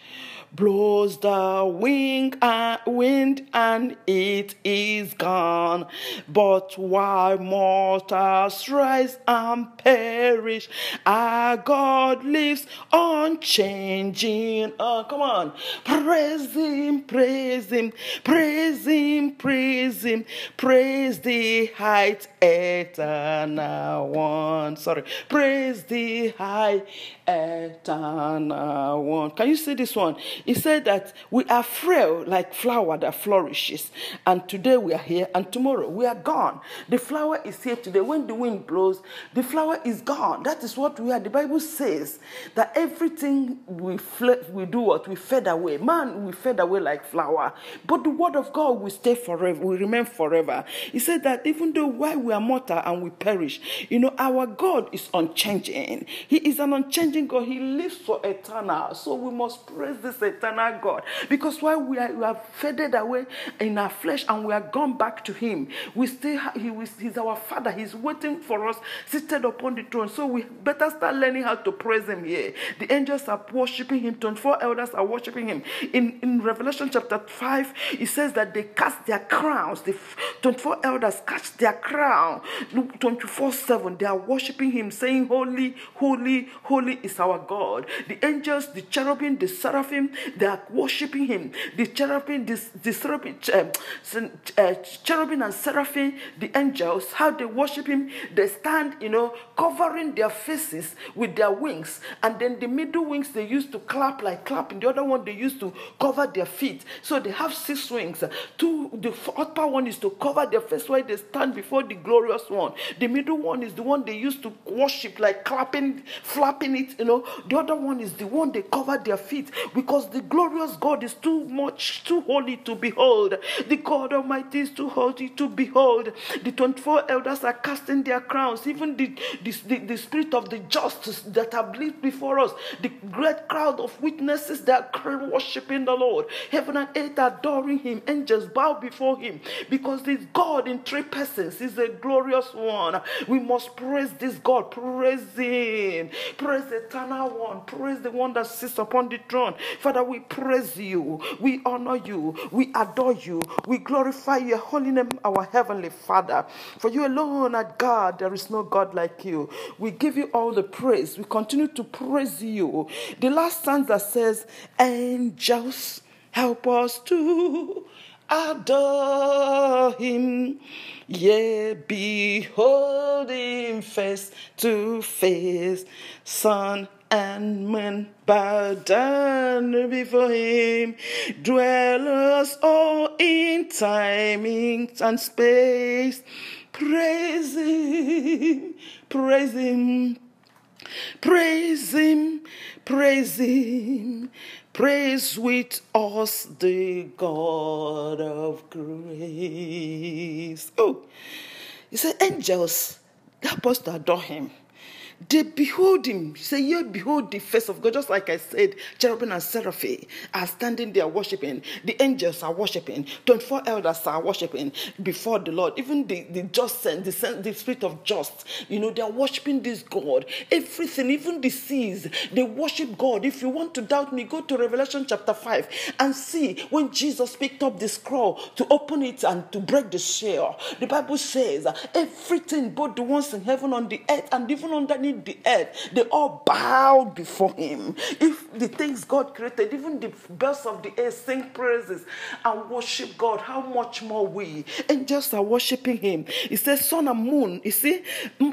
S1: blows the wing and wind and it is gone. But while mortals rise and perish, our God lives unchanging. Oh, come on. Praise him, praise him, praise him, praise him, praise the height eternal one. Sorry. Praise the high eternal one. Can you see this one? He said that we are frail like flower that flourishes. And today we are here and tomorrow we are gone. The flower is here today. When the wind blows, the flower is gone. That is what we are. The Bible says that everything we, fle- we do what? We fade away. Man, we fade away like flower. But the word of God will stay forever, will remain forever. He said that even though while we are mortal and we perish, you know, our God is unchanging. He is an unchanging God. He lives for eternal. So we must praise this eternal God. Because while we are, we are faded away in our flesh and we are gone back to Him, we still he, He's our Father. He's waiting for us seated upon the throne. So we better start learning how to praise Him here. The angels are worshiping Him. 24 elders are worshiping Him. In, in Revelation chapter 5, it says that they cast their crowns. The 24 elders cast their crown 24 7. They are worshiping Him, saying, Holy, holy, holy is our God. The angels, the cherubim, the seraphim, they are worshiping him. The cherubim, the, cherubim, uh, cherubim and seraphim, the angels, how they worship him, they stand, you know, covering their faces with their wings. And then the middle wings they used to clap like clapping. The other one they used to cover their feet. So they have six wings. Two, the upper one is to cover their face while they stand before the glorious one. The middle one is the one they used to worship like clapping, flapping it, you know. The other one is the one they cover their feet because the glorious God is too much, too holy to behold. The God Almighty is too holy to behold. The 24 elders are casting their crowns. Even the, the, the, the spirit of the justice that have lived before us, the great crowd of witnesses that are worshiping the Lord. Heaven and earth adoring Him. Angels bow before Him because this God in three persons is a glorious one. We must praise this God. Praise Him. Praise the eternal one. Praise the one that sits upon the throne. Father, we praise you. We honor you. We adore you. We glorify your holy name, our heavenly Father. For you alone are God. There is no God like you. We give you all the praise. We continue to praise you. The last stanza says, Angels, help us to adore him. Yea, behold him face to face, Sun and men bow down before him. Dwellers all in time and space. Praise him, praise him, praise him, praise him. Praise with us the God of grace. Oh, he said, angels, help us adore him. They behold him. Say, yeah, behold the face of God. Just like I said, cherubim and seraphim are standing there worshiping. The angels are worshiping. 24 elders are worshiping before the Lord. Even the, the just the, the spirit of just, you know, they are worshiping this God. Everything, even the seas, they worship God. If you want to doubt me, go to Revelation chapter 5 and see when Jesus picked up the scroll to open it and to break the seal. The Bible says everything, both the ones in heaven, on the earth, and even underneath the earth, they all bowed before him. If the things God created, even the birds of the air sing praises and worship God, how much more we angels are worshiping him. He says, Sun and moon, you see,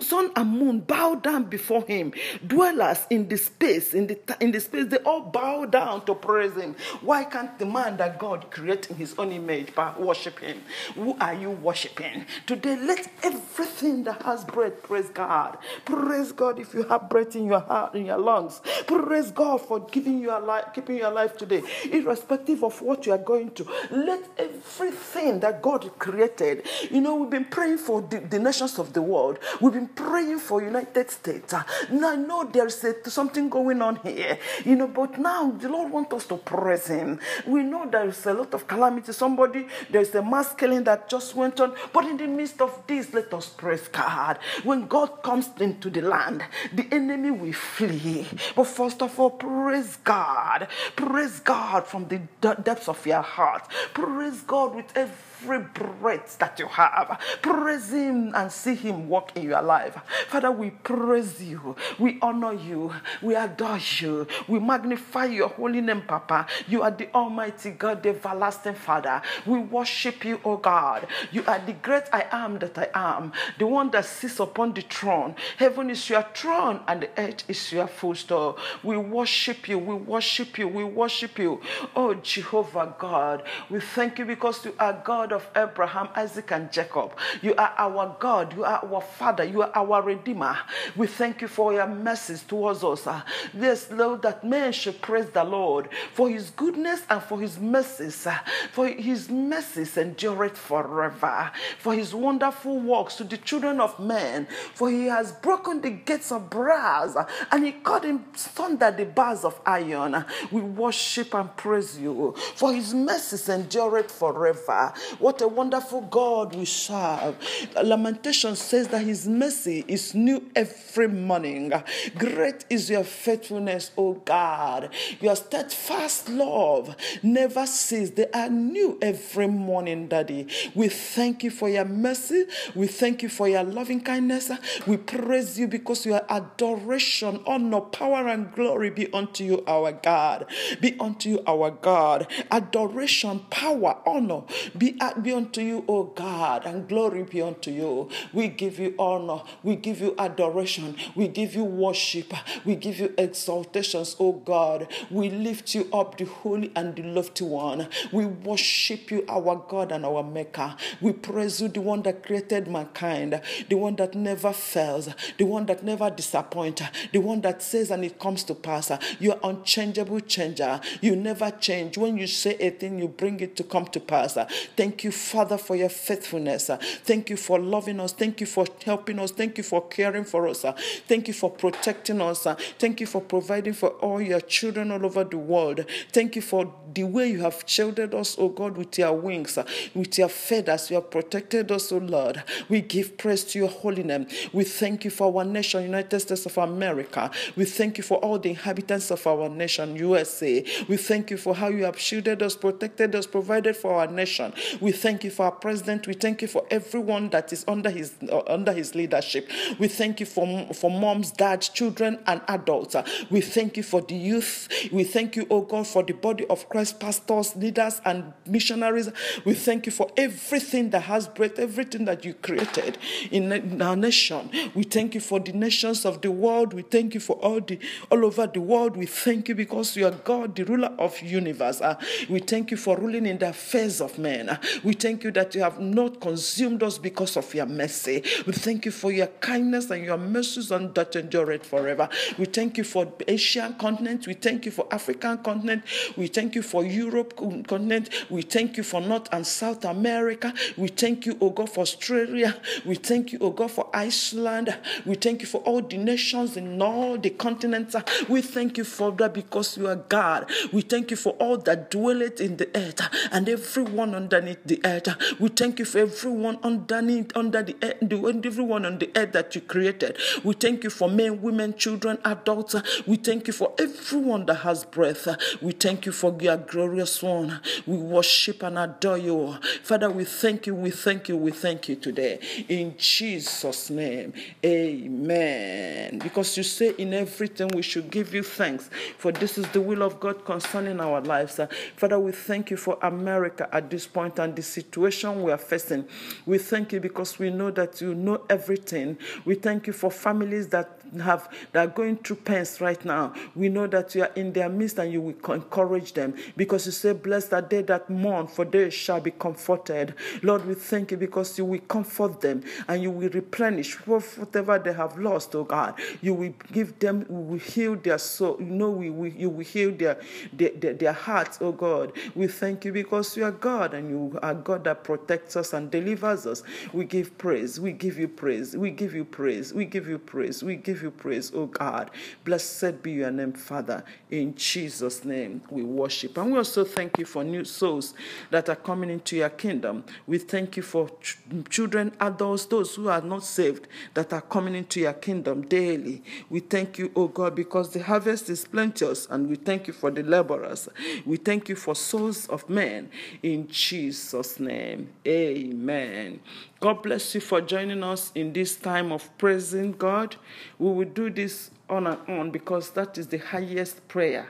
S1: sun and moon bow down before him. Dwellers in the space, in the in the space, they all bow down to praise him. Why can't the man that God created in his own image worship him? Who are you worshiping? Today, let everything that has breath praise God. Praise God if you have breath in your heart, in your lungs. Praise God for giving you life, keeping you alive today, irrespective of what you are going to. Let everything that God created, you know, we've been praying for the, the nations of the world. We've been praying for United States. Now I know there's a, something going on here, you know, but now the Lord wants us to praise Him. We know there's a lot of calamity. Somebody, there's a mass killing that just went on, but in the midst of this, let us praise God. When God comes into the land, the enemy will flee. But first of all, praise God. Praise God from the depths of your heart. Praise God with every every breath that you have. Praise Him and see Him work in your life. Father, we praise you. We honor you. We adore you. We magnify your holy name, Papa. You are the Almighty God, the everlasting Father. We worship you, O God. You are the great I am that I am, the one that sits upon the throne. Heaven is your throne and the earth is your footstool. We worship you. We worship you. We worship you. Oh, Jehovah God, we thank you because you are God God of Abraham, Isaac, and Jacob. You are our God. You are our Father. You are our Redeemer. We thank you for your mercies towards us. Yes, Lord, that men should praise the Lord for his goodness and for his mercies. For his mercies endure it forever. For his wonderful works to the children of men. For he has broken the gates of brass and he cut in sunder the bars of iron. We worship and praise you. For his mercies endure it forever. What a wonderful God we serve. Lamentation says that his mercy is new every morning. Great is your faithfulness, O God. Your steadfast love never ceases. They are new every morning, Daddy. We thank you for your mercy. We thank you for your loving kindness. We praise you because your adoration, honor, power, and glory be unto you, our God. Be unto you, our God. Adoration, power, honor be be unto you, O God, and glory be unto you. We give you honor, we give you adoration, we give you worship, we give you exaltations, O God. We lift you up, the holy and the lofty one. We worship you, our God and our Maker. We praise you, the one that created mankind, the one that never fails, the one that never disappoints, the one that says and it comes to pass. You are unchangeable changer. You never change. When you say a thing, you bring it to come to pass. Thank Thank you, Father, for your faithfulness. Thank you for loving us. Thank you for helping us. Thank you for caring for us. Thank you for protecting us. Thank you for providing for all your children all over the world. Thank you for the way you have shielded us, oh God, with your wings, with your feathers. You have protected us, oh Lord. We give praise to your holy name. We thank you for our nation, United States of America. We thank you for all the inhabitants of our nation, USA. We thank you for how you have shielded us, protected us, provided for our nation. We thank you for our president. We thank you for everyone that is under his uh, under his leadership. We thank you for for moms, dads, children, and adults. We thank you for the youth. We thank you, oh God, for the body of Christ, pastors, leaders, and missionaries. We thank you for everything that has breath, everything that you created in our nation. We thank you for the nations of the world. We thank you for all the all over the world. We thank you because you are God, the ruler of universe. Uh, we thank you for ruling in the affairs of men. We thank you that you have not consumed us because of your mercy. We thank you for your kindness and your mercies and that endure it forever. We thank you for Asian continent. We thank you for African continent. We thank you for Europe continent. We thank you for North and South America. We thank you, O God, for Australia. We thank you, O God, for Iceland. We thank you for all the nations in all the continents. We thank you for that because you are God. We thank you for all that dwelleth in the earth and everyone underneath the earth. We thank you for everyone underneath, under the earth, everyone on the earth that you created. We thank you for men, women, children, adults. We thank you for everyone that has breath. We thank you for your glorious one. We worship and adore you. Father, we thank you, we thank you, we thank you today. In Jesus' name, amen. Because you say in everything we should give you thanks, for this is the will of God concerning our lives. Father, we thank you for America at this point and the situation we are facing. We thank you because we know that you know everything. We thank you for families that have that are going through pains right now. We know that you are in their midst and you will encourage them because you say, Blessed are they that mourn, for they shall be comforted. Lord, we thank you because you will comfort them and you will replenish whatever they have lost, oh God. You will give them, you will heal their soul. You know, we, we, you will heal their, their, their, their hearts, oh God. We thank you because you are God and you are God that protects us and delivers us. We give praise. We give you praise. We give you praise. We give you praise. We give you praise, oh God. Blessed be your name, Father. In Jesus' name we worship. And we also thank you for new souls that are coming into your kingdom. We thank you for ch- children, adults, those who are not saved that are coming into your kingdom daily. We thank you, oh God, because the harvest is plenteous, and we thank you for the laborers. We thank you for souls of men. In Jesus' name, amen. God bless you for joining us in this time of praising God. We will do this on and on because that is the highest prayer.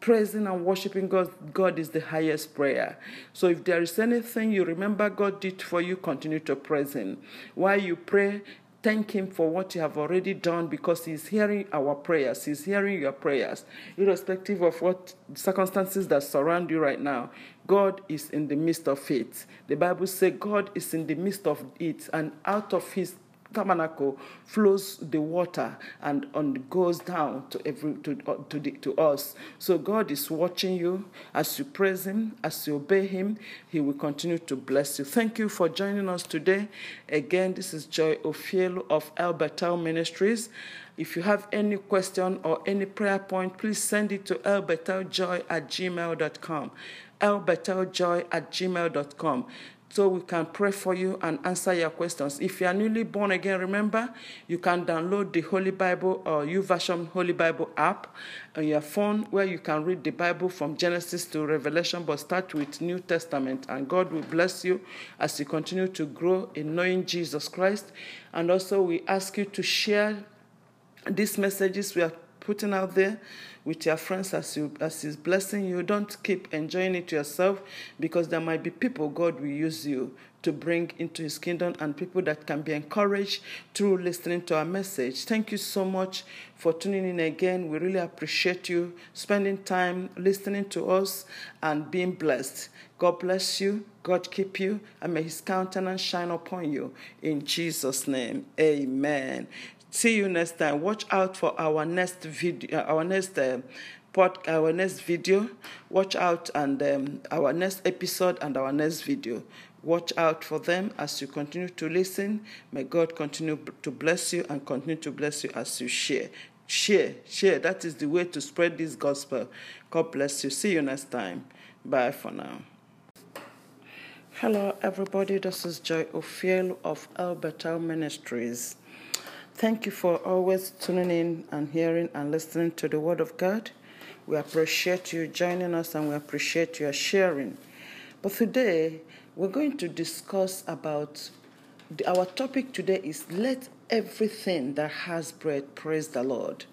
S1: Praising and worshiping God, God is the highest prayer. So if there is anything you remember God did for you, continue to praise Him. While you pray, thank Him for what you have already done because He's hearing our prayers. He's hearing your prayers, irrespective of what circumstances that surround you right now. God is in the midst of it. The Bible says God is in the midst of it, and out of His tabernacle flows the water and on goes down to every to uh, to, the, to us. So God is watching you as you praise Him, as you obey Him. He will continue to bless you. Thank you for joining us today. Again, this is Joy Ofielu of Albertal Ministries. If you have any question or any prayer point, please send it to albertaljoy at gmail.com. albertaljoy at gmail.com so we can pray for you and answer your questions. If you are newly born again, remember you can download the Holy Bible or YouVersion Holy Bible app on your phone where you can read the Bible from Genesis to Revelation, but start with New Testament. And God will bless you as you continue to grow in knowing Jesus Christ. And also, we ask you to share these messages we are putting out there with your friends as you as he's blessing you. Don't keep enjoying it yourself because there might be people god will use you to bring into his kingdom and people that can be encouraged through listening to our message. Thank you so much for tuning in again. We really appreciate you spending time listening to us and being blessed. God bless you. God keep you and may his countenance shine upon you. In jesus name amen See you next time. Watch out for our next video, uh, our next uh, pod, our next video. Watch out and um, our next episode and our next video. Watch out for them as you continue to listen. May God continue to bless you and continue to bless you as you share. Share, share. That is the way to spread this gospel. God bless you. See you next time. Bye for now. Hello, everybody. This is Joy Ofielu of Albertal Ministries. Thank you for always tuning in and hearing and listening to the Word of God. We appreciate you joining us and we appreciate your sharing. But today, we're going to discuss about the, our topic today is let everything that has breath praise the Lord.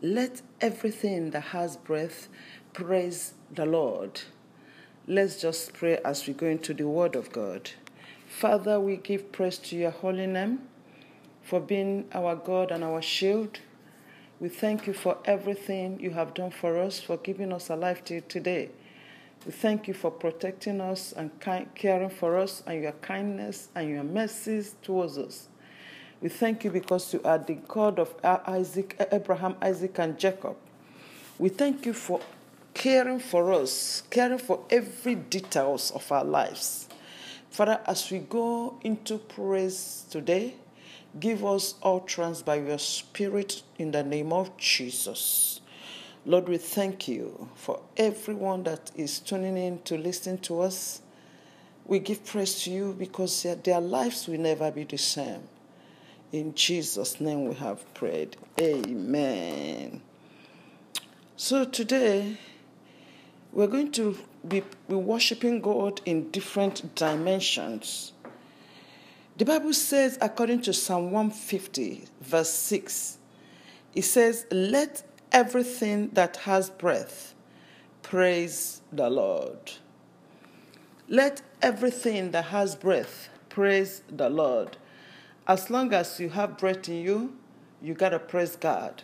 S1: Let everything that has breath praise the Lord. Let's just pray as we go into the Word of God. Father, we give praise to your holy name for being our God and our shield. We thank you for everything you have done for us, for giving us a life till today. We thank you for protecting us and caring for us and your kindness and your mercies towards us. We thank you because you are the God of Isaac, Abraham, Isaac, and Jacob. We thank you for caring for us, caring for every details of our lives. Father, as we go into praise today, Give us utterance by your Spirit in the name of Jesus. Lord, we thank you for everyone that is tuning in to listen to us. We give praise to you because their lives will never be the same. In Jesus' name we have prayed. Amen. So today, we're going to be, be worshiping God in different dimensions. The Bible says, according to Psalm 150, verse 6, it says, Let everything that has breath praise the Lord. Let everything that has breath praise the Lord. As long as you have breath in you, you got to praise God.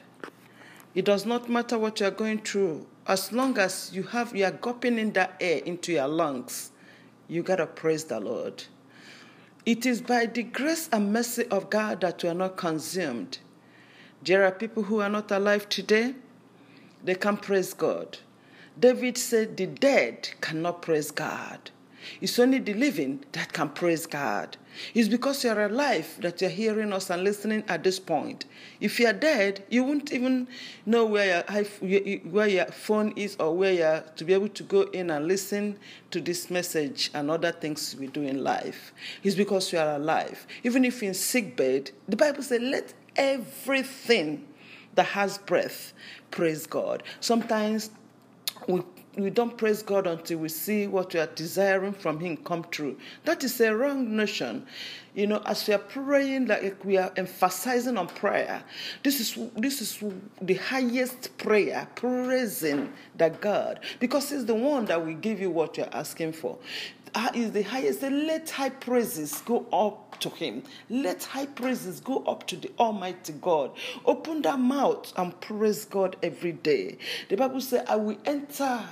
S1: It does not matter what you're going through. As long as you have you are gulping in that air into your lungs, you got to praise the Lord. It is by the grace and mercy of God that we are not consumed. There are people who are not alive today, they can praise God. David said, The dead cannot praise God. It's only the living that can praise God. It's because you're alive that you're hearing us and listening at this point. If you're dead, you wouldn't even know where your, where your phone is or where you're to be able to go in and listen to this message and other things we do in life. It's because you are alive. Even if you're in sick bed, the Bible says, let everything that has breath praise God. Sometimes we we don't praise God until we see what we are desiring from Him come true. That is a wrong notion. You know, as we are praying, like we are emphasizing on prayer, this is this is the highest prayer, praising the God, because He's the one that will give you what you're asking for. Ah, is the highest. Let high praises go up to him. Let high praises go up to the Almighty God. Open that mouth and praise God every day. The Bible says, I will enter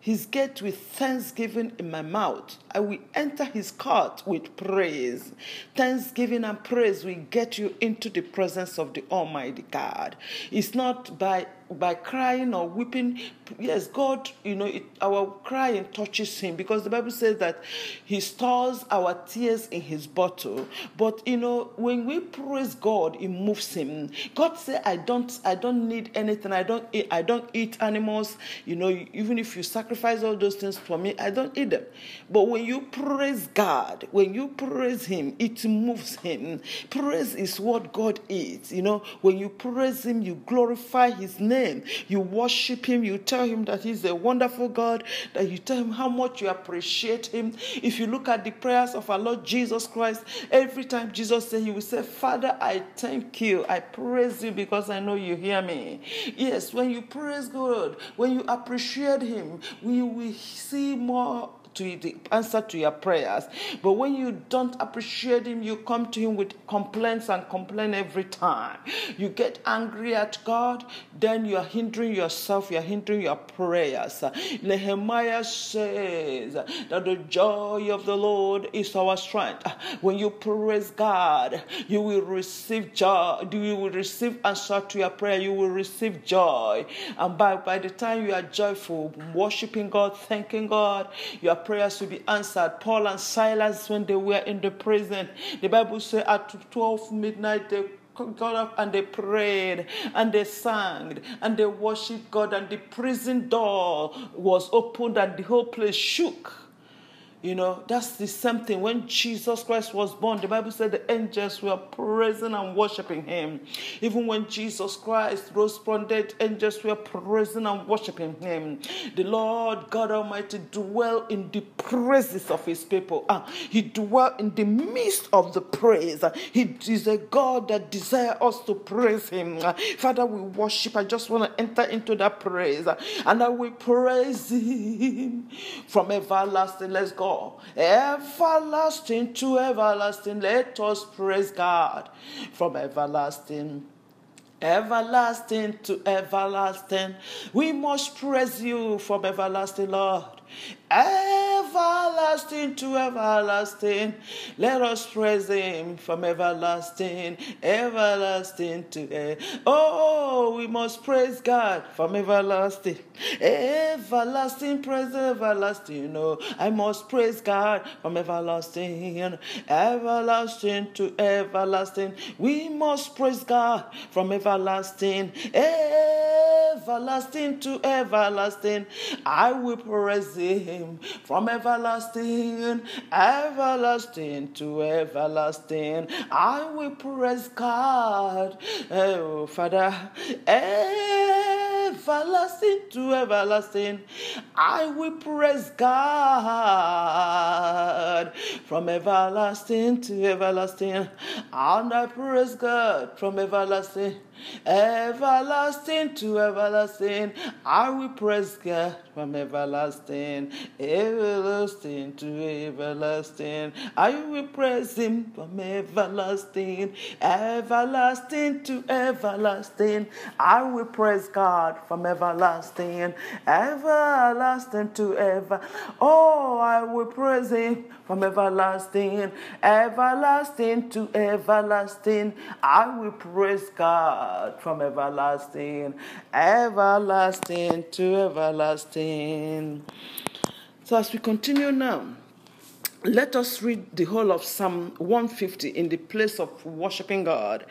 S1: his gate with thanksgiving in my mouth. I will enter his court with praise. Thanksgiving and praise will get you into the presence of the Almighty God. It's not by by crying or weeping. Yes, God, you know, it, our crying touches Him because the Bible says that He stores our tears in His bottle. But you know, when we praise God, it moves Him. God said, "I don't, I don't need anything. I don't, eat, I don't eat animals. You know, even if you sacrifice all those things for me, I don't eat them. But when you praise God, when you praise Him, it moves Him. Praise is what God is. You know, when you praise Him, you glorify His name You worship Him. You tell Him that He's a wonderful God, that you tell Him how much you appreciate Him. If you look at the prayers of our Lord Jesus Christ, every time Jesus said, He will say, Father, I thank you. I praise you because I know you hear me. Yes, when you praise God, when you appreciate Him, we will see more to the answer to your prayers. But when you don't appreciate Him, you come to Him with complaints and complain every time. You get angry at God, then you are hindering yourself, you are hindering your prayers. Nehemiah says that the joy of the Lord is our strength. When you praise God, you will receive joy, you will receive answer to your prayer, you will receive joy. And by, by the time you are joyful, worshiping God, thanking God, you are prayers to be answered. Paul and Silas, when they were in the prison, the Bible says at 12 midnight they got up and they prayed and they sang and they worshiped God, and the prison door was opened and the whole place shook. You know, that's the same thing. When Jesus Christ was born, the Bible said the angels were praising and worshiping him. Even when Jesus Christ rose from dead, angels were praising and worshiping him. The Lord God Almighty dwell in the praises of his people. Uh, he dwell in the midst of the praise. He is a God that desires us to praise him. Uh, Father, we worship. I just want to enter into that praise. Uh, and I will praise him from everlasting. Let's go everlasting to everlasting. Let us praise God from everlasting. Everlasting to everlasting, we must praise you from everlasting, Lord everlasting to everlasting. Let us praise Him from everlasting, everlasting to oh, we must praise God from everlasting, everlasting, praise everlasting. Oh, I must praise God from everlasting, everlasting to everlasting. We must praise God from everlasting, everlasting to everlasting. I will praise him from everlasting, everlasting to everlasting. I will praise God, eh, oh Father, everlasting everlasting to everlasting. I will praise God from everlasting to everlasting. And I praise God from everlasting everlasting to everlasting. I will praise God from everlasting, everlasting to everlasting. I will praise Him from everlasting, everlasting to everlasting. I will praise God from everlasting, everlasting to ever. Oh, I will praise Him from everlasting, everlasting to everlasting. I will praise God from everlasting, everlasting to everlasting. So, as we continue now, let us read the whole of Psalm 150 in the place of worshiping God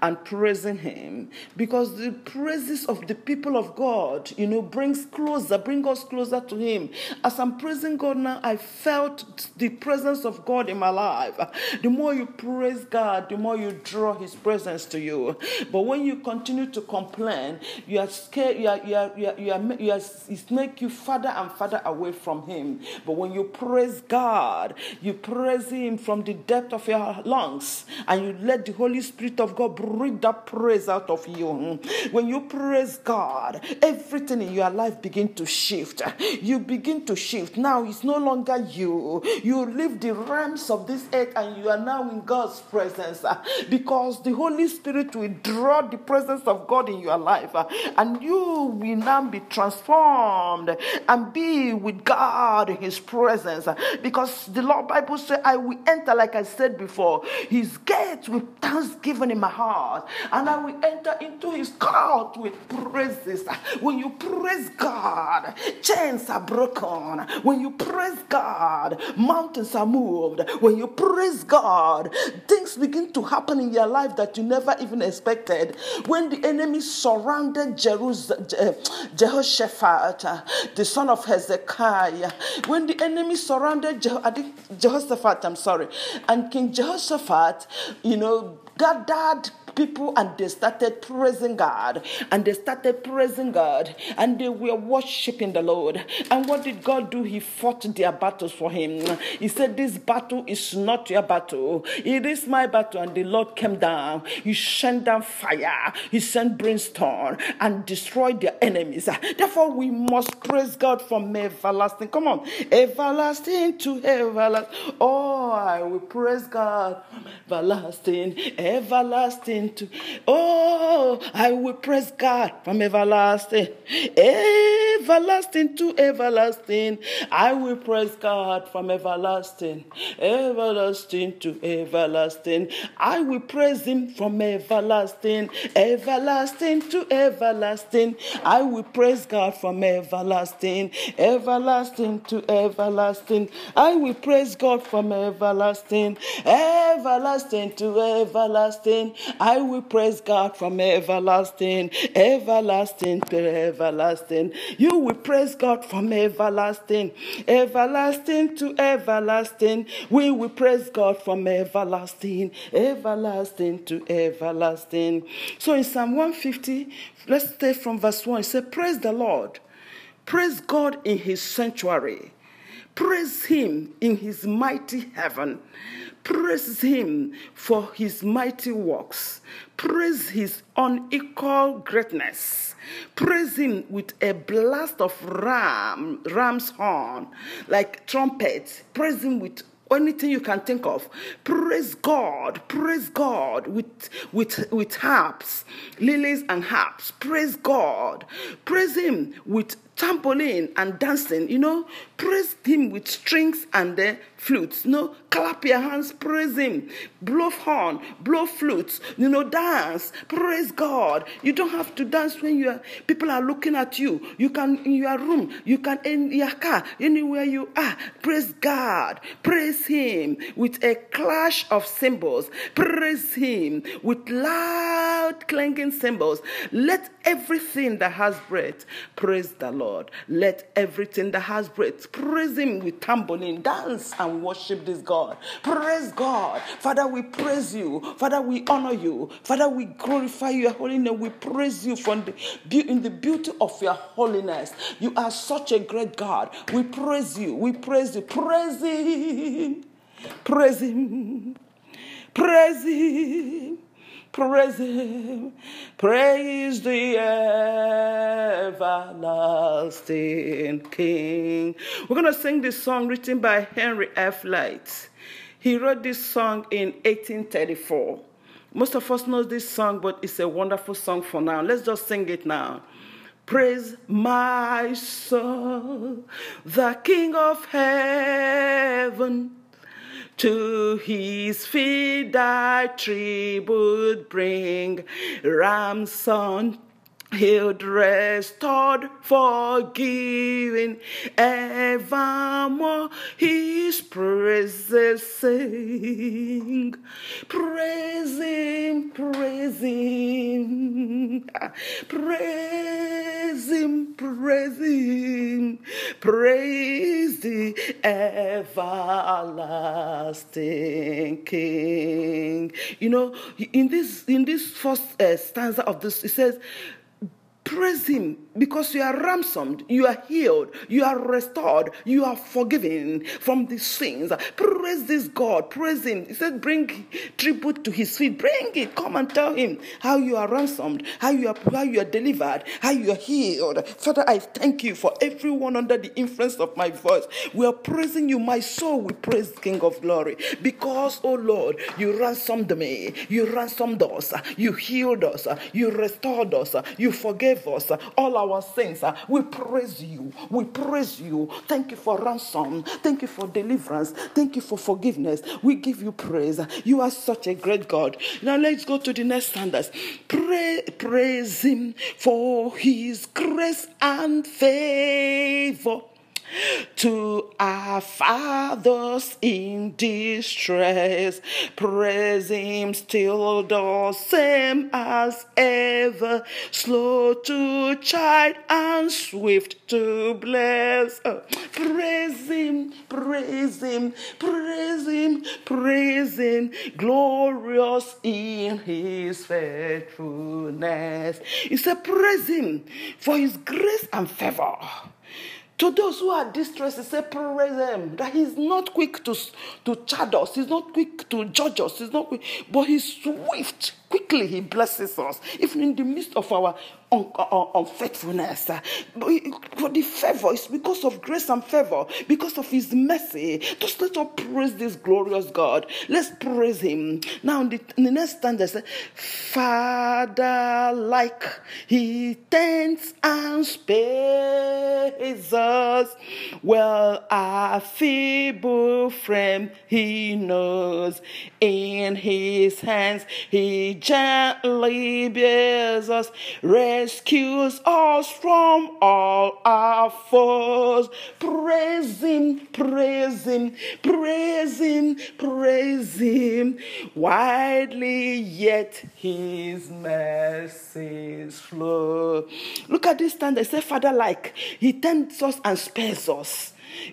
S1: and praising Him because the praises of the people of God, you know, brings closer, bring us closer to Him. As I'm praising God now, I felt the presence of God in my life. The more you praise God, the more you draw His presence to you. But when you continue to complain, you are scared, you are, you are, you are, you are, you are it make you further and further away from Him. But when you praise God, God. You praise Him from the depth of your lungs and you let the Holy Spirit of God breathe that praise out of you. When you praise God, everything in your life begin to shift. You begin to shift. Now it's no longer you. You leave the realms of this earth and you are now in God's presence because the Holy Spirit will draw the presence of God in your life and you will now be transformed and be with God in His presence because the Lord Bible says, I will enter, like I said before, his gates with thanksgiving in my heart, and I will enter into his court with praises. When you praise God, chains are broken. When you praise God, mountains are moved. When you praise God, things begin to happen in your life that you never even expected. When the enemy surrounded Jerusalem, Jehoshaphat, the son of Hezekiah, when the enemy surrounded Jehoshaphat, Jehoshaphat, I'm sorry. And King Jehoshaphat, you know, gathered people and they started praising God. And they started praising God. And they were worshiping the Lord. And what did God do? He fought their battles for him. He said, This battle is not your battle. It is my battle. And the Lord came down. He sent down fire. He sent brimstone and destroyed their enemies. Therefore, we must praise God from everlasting. Come on. Everlasting to everlasting. Oh, I will praise God. Everlasting. Everlasting to. Oh, I will praise God from everlasting, everlasting to everlasting. I will praise God from everlasting, everlasting to everlasting. I will praise Him from everlasting, everlasting to everlasting. I will praise God from everlasting, everlasting to everlasting. I will praise God from everlasting, everlasting to everlasting. I I will praise God from everlasting, everlasting to everlasting. You will praise God from everlasting, everlasting to everlasting. We will praise God from everlasting, everlasting to everlasting. So in Psalm 150, let's stay from verse 1. It says, Praise the Lord. Praise God in his sanctuary. Praise him in his mighty heaven. Praise him for his mighty works. Praise his unequal greatness. Praise him with a blast of ram, ram's horn, like trumpet. Praise him with anything you can think of. Praise God, praise God with with with harps, lilies and harps. Praise God, praise Him with tambourine and dancing. You know, praise Him with strings and the flutes. You know, clap your hands, praise Him. Blow horn, blow flutes. You know, dance, praise God. You don't have to dance when you are, people are looking at you. You can in your room, you can in your car, anywhere you are. Praise God, praise Him with a clash of cymbals. Praise Him with loud clanging cymbals. Let everything that has breath praise the Lord. Lord. Let everything that has breath praise Him with tambourine, dance and worship this God. Praise God. Father, we praise you. Father, we honor you. Father, we glorify your holy name. We praise you from the, in the beauty of your holiness. You are such a great God. We praise you. We praise you. Praise Him. Praise Him. Praise Him. Praise Him. Praise the everlasting King. We're going to sing this song written by Henry F. Lyte. He wrote this song in 1834. Most of us know this song, but it's a wonderful song for now. Let's just sing it now. Praise my soul, the King of heaven. To his feet thy tribute bring, ransom Healed, restored, forgiven, evermore his praises sing. Praise him, praise him, praise him, praise him, praise the everlasting King. You know, in this in this first uh, stanza of this, it says, Praise Him because you are ransomed, you are healed, you are restored, you are forgiven from the sins. Praise this God, praise Him. He said, Bring tribute to His feet, bring it. Come and tell Him how you are ransomed, how you are, how you are delivered, how you are healed. Father, I thank you for everyone under the influence of my voice. We are praising you. My soul We praise the King of Glory because, oh Lord, you ransomed me, you ransomed us, you healed us, you restored us, you forgave us all our sins. Uh, we praise you. We praise you. Thank you for ransom. Thank you for deliverance. Thank you for forgiveness. We give you praise. You are such a great God. Now let's go to the next standards. Pray, praise Him for His grace and favor to our fathers in distress. Praise Him still the same as ever, slow to chide and swift to bless. Uh, praise Him, praise Him, praise Him, praise Him, glorious in His faithfulness. He a Praise Him for His grace and favor. To those who are distressed, he said, praise him. That he's not quick to, to chide us, he's not quick to judge us, he's not quick, but he's swift quickly he blesses us, even in the midst of our un- un- unfaithfulness. For the favor is because of grace and favor, because of his mercy. Just let us praise this glorious God. Let's praise him. Now, in the, in the next stanza, Father, like he tends and spares us. Well, our feeble frame he knows. In his hands he gently bears us, rescues us from all our foes. Praise Him, praise Him, praise Him, praise Him. Widely yet His mercies flow. Look at this stand. They say, Father, like He tends us and spares us.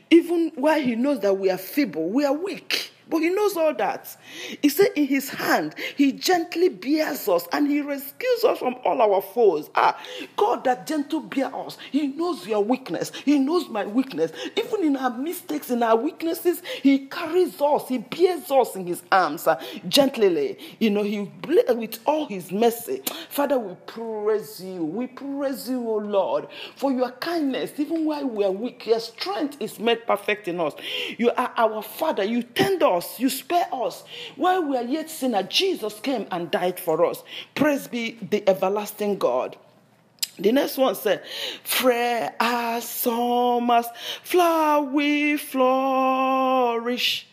S1: Even while He knows that we are feeble, we are weak. But he knows all that. He said, In his hand, he gently bears us and he rescues us from all our foes. Ah, God that gentle bear us. He knows your weakness. He knows my weakness. Even in our mistakes, in our weaknesses, he carries us. He bears us in his arms uh, gently. You know, he with all his mercy. Father, we praise you. We praise you, O Lord, for your kindness. Even while we are weak, your strength is made perfect in us. You are our Father. You tender us, you spare us. While we are yet sinners, Jesus came and died for us. Praise be the everlasting God. The next one said, Fair as summer's flower we flourish.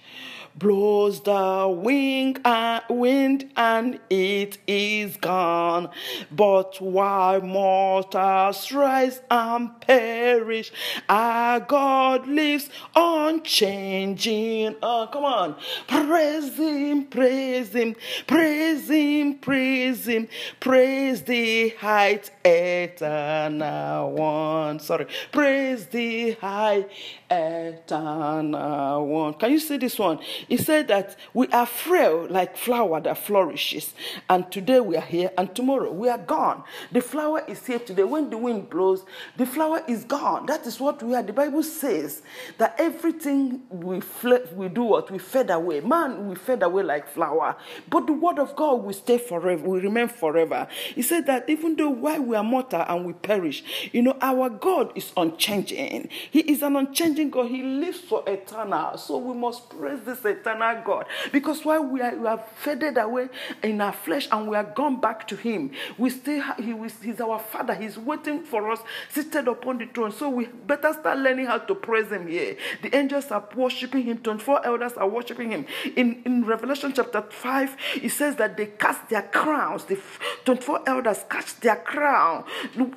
S1: Blows the wing and wind and it is gone. But while mortals rise and perish, our God lives unchanging. Oh, come on. Praise Him, praise Him, praise Him, praise Him, praise the height eternal one. Sorry, praise the high eternal one. Can you see this one? He said that we are frail like flower that flourishes, and today we are here, and tomorrow we are gone. The flower is here today. When the wind blows, the flower is gone. That is what we are. The Bible says that everything we fl- we do what we fade away. Man, we fade away like flower, but the word of God will stay forever. Will remain forever. He said that even though while we are mortal and we perish, you know our God is unchanging. He is an unchanging God. He lives for eternal. So we must praise this eternal God because while we are we have faded away in our flesh and we are gone back to Him, we still He He's our Father. He's waiting for us seated upon the throne. So we better start learning how to praise Him here. The angels are worshiping Him. 24 elders are worshiping Him. In in Revelation chapter 5, it says that they cast their crowns. The 24 elders cast their crown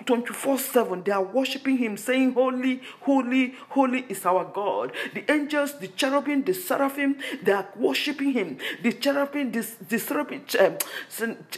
S1: 24 7. They are worshiping Him, saying, Holy, holy, holy is our God. The angels, the cherubim, the seraphim, they are worshiping Him. The cherubim, the, the cherubim,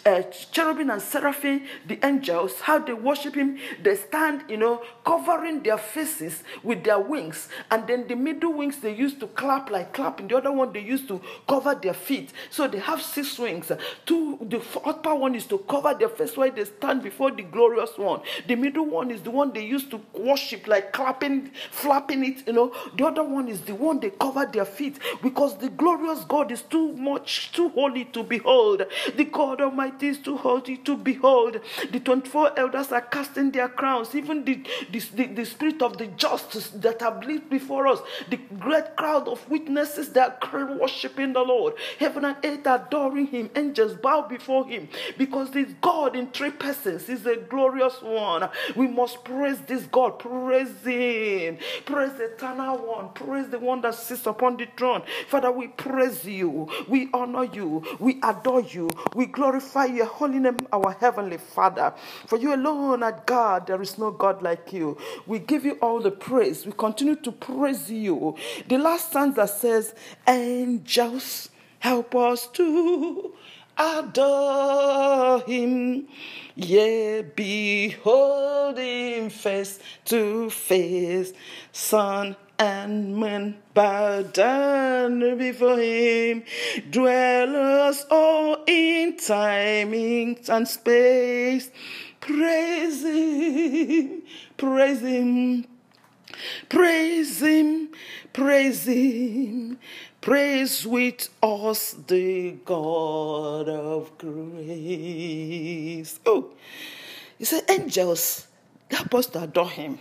S1: uh, cherubim and seraphim, the angels, how they worship Him, they stand, you know, covering their faces with their wings. And then the middle wings they used to clap like clapping. The other one they used to cover their feet. So they have six wings. Two, the upper one is to cover their face while they stand before the glorious one. The middle one is the one they used to worship, like clapping, flapping it, you know. The other one is the one they cover their feet because the glorious God is too much, too holy to behold. The God Almighty is too holy to behold. The 24 elders are casting their crowns, even the, the, the, the spirit of the justice that have lived before us, the great crowd of witnesses that are worshiping the Lord. Heaven and earth adoring Him, angels bow before Him because this God in three persons is a glorious one. We must praise this God, praise Him, praise the eternal one, praise the one that sits upon the throne. Father, we praise you, we honor you, we adore you, we glorify your holy name, our heavenly Father. For you alone are God, there is no God like you. We give you all the praise, we continue to praise you. The last stanza says, Angels, help us to adore him. Yea, behold him face to face, sun and moon bow down before him. Dwellers all in time and space, praise him, praise him. Praise him, praise him, Praise with us the God of grace. Oh, he said, angels, help us adore him.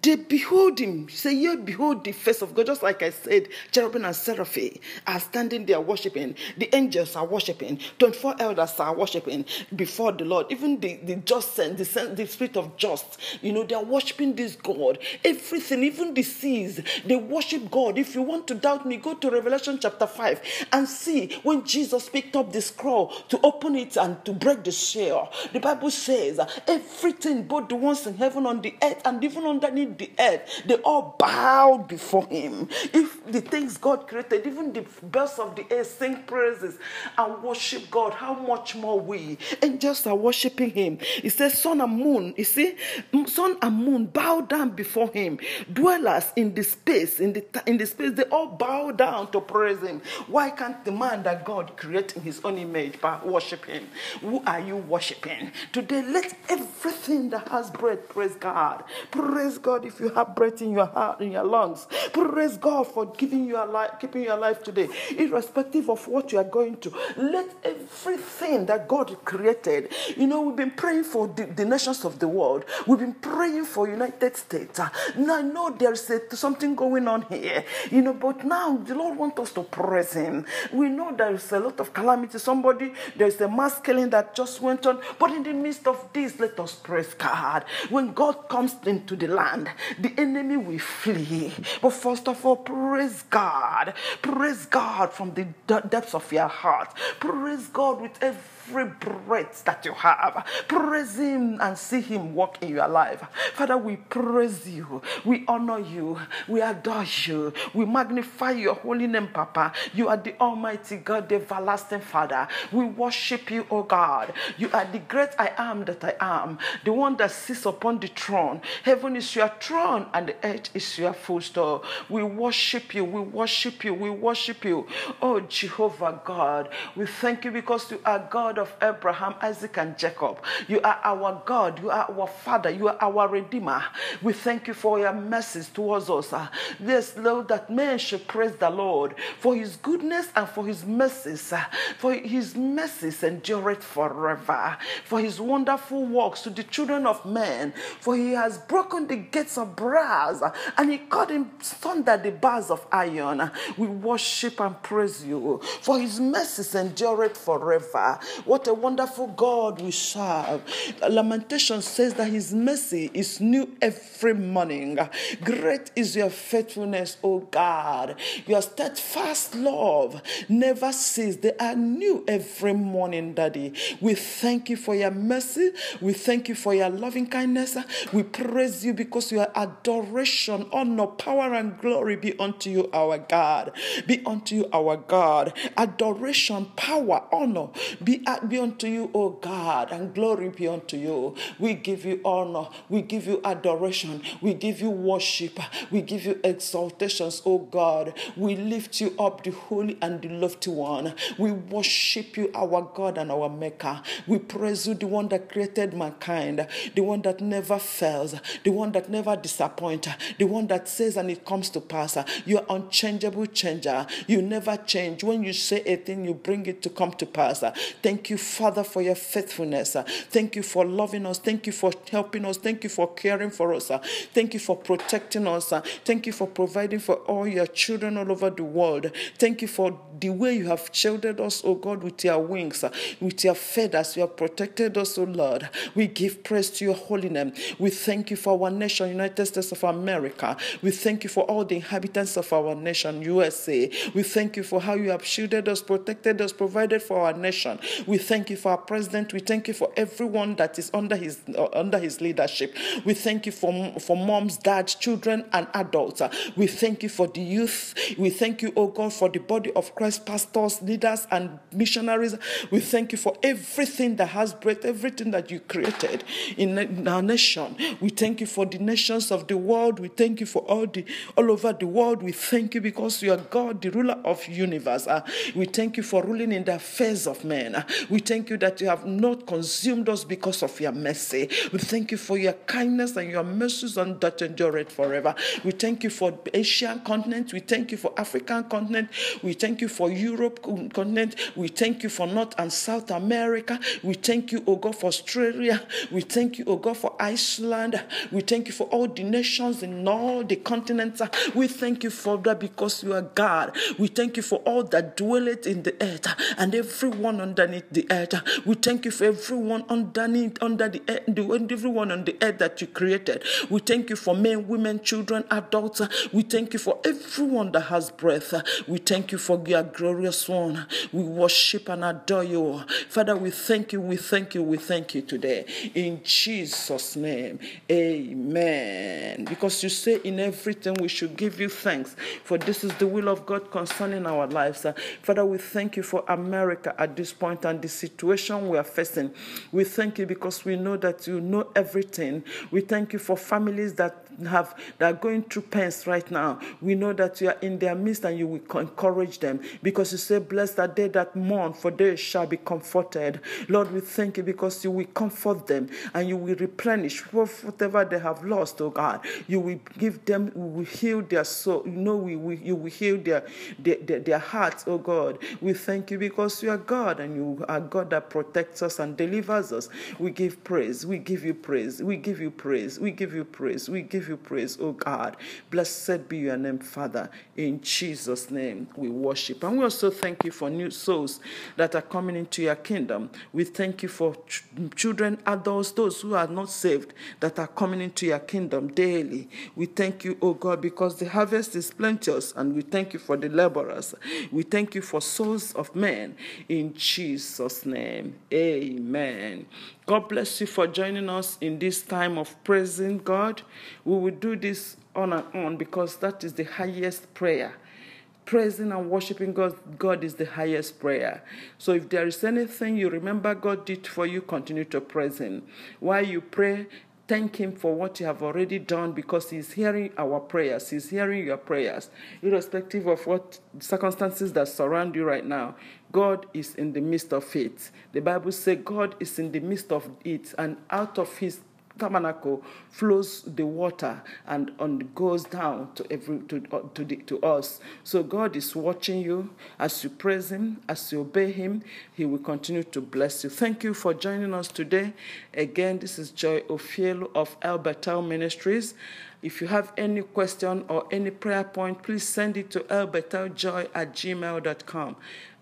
S1: They behold him. Say, yeah, behold the face of God. Just like I said, cherubim and seraphim are standing there worshiping. The angels are worshiping. 24 elders are worshiping before the Lord. Even the, the just the, the spirit of just, you know, they are worshiping this God. Everything, even the seas, they worship God. If you want to doubt me, go to Revelation chapter 5 and see when Jesus picked up the scroll to open it and to break the seal. The Bible says everything, both the ones in heaven, on the earth, and even underneath the earth, they all bowed before him. If the things God created, even the birds of the air sing praises and worship God, how much more we angels are worshiping him. He says, Sun and moon, you see, sun and moon bow down before him. Dwellers in the space, in the in the space, they all bow down to praise him. Why can't the man that God created in his own image worship him? Who are you worshiping? Today, let everything that has breath praise God. Praise God God if you have breath in your heart, in your lungs. Praise God for giving you alive, keeping you alive today, irrespective of what you are going to. Let everything that God created, you know, we've been praying for the, the nations of the world. We've been praying for United States. Now I know there's a, something going on here, you know, but now the Lord wants us to praise Him. We know there's a lot of calamity. Somebody, there's a mass killing that just went on, but in the midst of this, let us praise God. When God comes into the land, the enemy will flee. But first of all, praise God. Praise God from the depths of your heart. Praise God with every every breath that you have. Praise Him and see Him work in your life. Father, we praise you. We honor you. We adore you. We magnify your holy name, Papa. You are the Almighty God, the everlasting Father. We worship you, O God. You are the great I am that I am, the one that sits upon the throne. Heaven is your throne and the earth is your footstool. We worship you. We worship you. We worship you. Oh, Jehovah God, we thank you because you are God God of Abraham, Isaac, and Jacob. You are our God. You are our Father. You are our Redeemer. We thank you for your mercies towards us. Yes, Lord, that men should praise the Lord for his goodness and for his mercies. For his mercies endureth forever. For his wonderful works to the children of men. For he has broken the gates of brass and he cut in thunder the bars of iron. We worship and praise you. For his mercies endureth forever. What a wonderful God we serve. Lamentation says that his mercy is new every morning. Great is your faithfulness, O God. Your steadfast love never ceases. They are new every morning, Daddy. We thank you for your mercy. We thank you for your loving kindness. We praise you because your adoration, honor, power, and glory be unto you, our God. Be unto you, our God. Adoration, power, honor be be unto you, O God, and glory be unto you. We give you honor, we give you adoration, we give you worship, we give you exaltations, O God. We lift you up, the holy and the lofty one. We worship you, our God and our Maker. We praise you, the one that created mankind, the one that never fails, the one that never disappoints, the one that says and it comes to pass. You are unchangeable changer. You never change. When you say a thing, you bring it to come to pass. Thank Thank you, Father, for your faithfulness. Thank you for loving us. Thank you for helping us. Thank you for caring for us. Thank you for protecting us. Thank you for providing for all your children all over the world. Thank you for the way you have shielded us, oh God, with your wings, with your feathers. You have protected us, oh Lord. We give praise to your holy name. We thank you for our nation, United States of America. We thank you for all the inhabitants of our nation, USA. We thank you for how you have shielded us, protected us, provided for our nation. We thank you for our president. We thank you for everyone that is under his uh, under his leadership. We thank you for for moms, dads, children, and adults. We thank you for the youth. We thank you, oh God, for the body of Christ, pastors, leaders, and missionaries. We thank you for everything that has breath, everything that you created in our nation. We thank you for the nations of the world. We thank you for all the all over the world. We thank you because you are God, the ruler of universe. Uh, we thank you for ruling in the affairs of men. We thank you that you have not consumed us because of your mercy. We thank you for your kindness and your mercies and that endure it forever. We thank you for Asian continent. We thank you for African continent. We thank you for Europe continent. We thank you for North and South America. We thank you, O God, for Australia. We thank you, O God, for Iceland. We thank you for all the nations in all the continents. We thank you for that because you are God. We thank you for all that dwelleth in the earth and everyone underneath the earth. We thank you for everyone underneath, under the earth, everyone on the earth that you created. We thank you for men, women, children, adults. We thank you for everyone that has breath. We thank you for your glorious one. We worship and adore you. Father, we thank you, we thank you, we thank you today. In Jesus' name, amen. Because you say in everything we should give you thanks, for this is the will of God concerning our lives. Father, we thank you for America at this point and the situation we are facing. We thank you because we know that you know everything. We thank you for families that have that are going through pains right now. We know that you are in their midst and you will encourage them because you say, Blessed are they that mourn, for they shall be comforted. Lord, we thank you because you will comfort them and you will replenish whatever they have lost, oh God. You will give them, you will heal their soul. You know, we, we, you will heal their, their, their, their hearts, oh God. We thank you because you are God and you are God that protects us and delivers us. We give praise. We give you praise. We give you praise. We give you praise. We give you praise, oh God. Blessed be your name, Father. In Jesus' name we worship. And we also thank you for new souls that are coming into your kingdom. We thank you for ch- children, adults, those who are not saved that are coming into your kingdom daily. We thank you, O God, because the harvest is plenteous, and we thank you for the laborers. We thank you for souls of men. In Jesus' name, amen. God bless you for joining us in this time of praising God. We will do this on and on because that is the highest prayer praising and worshiping God, God is the highest prayer. So if there is anything you remember God did for you, continue to praise Him. While you pray, thank Him for what you have already done because He's hearing our prayers. He's hearing your prayers, irrespective of what circumstances that surround you right now. God is in the midst of it. The Bible says God is in the midst of it, and out of His tabernacle flows the water and on goes down to every to to, the, to us. So God is watching you as you praise Him, as you obey Him. He will continue to bless you. Thank you for joining us today. Again, this is Joy Ofielu of Albertal Ministries. If you have any question or any prayer point, please send it to albertaljoy at gmail.com.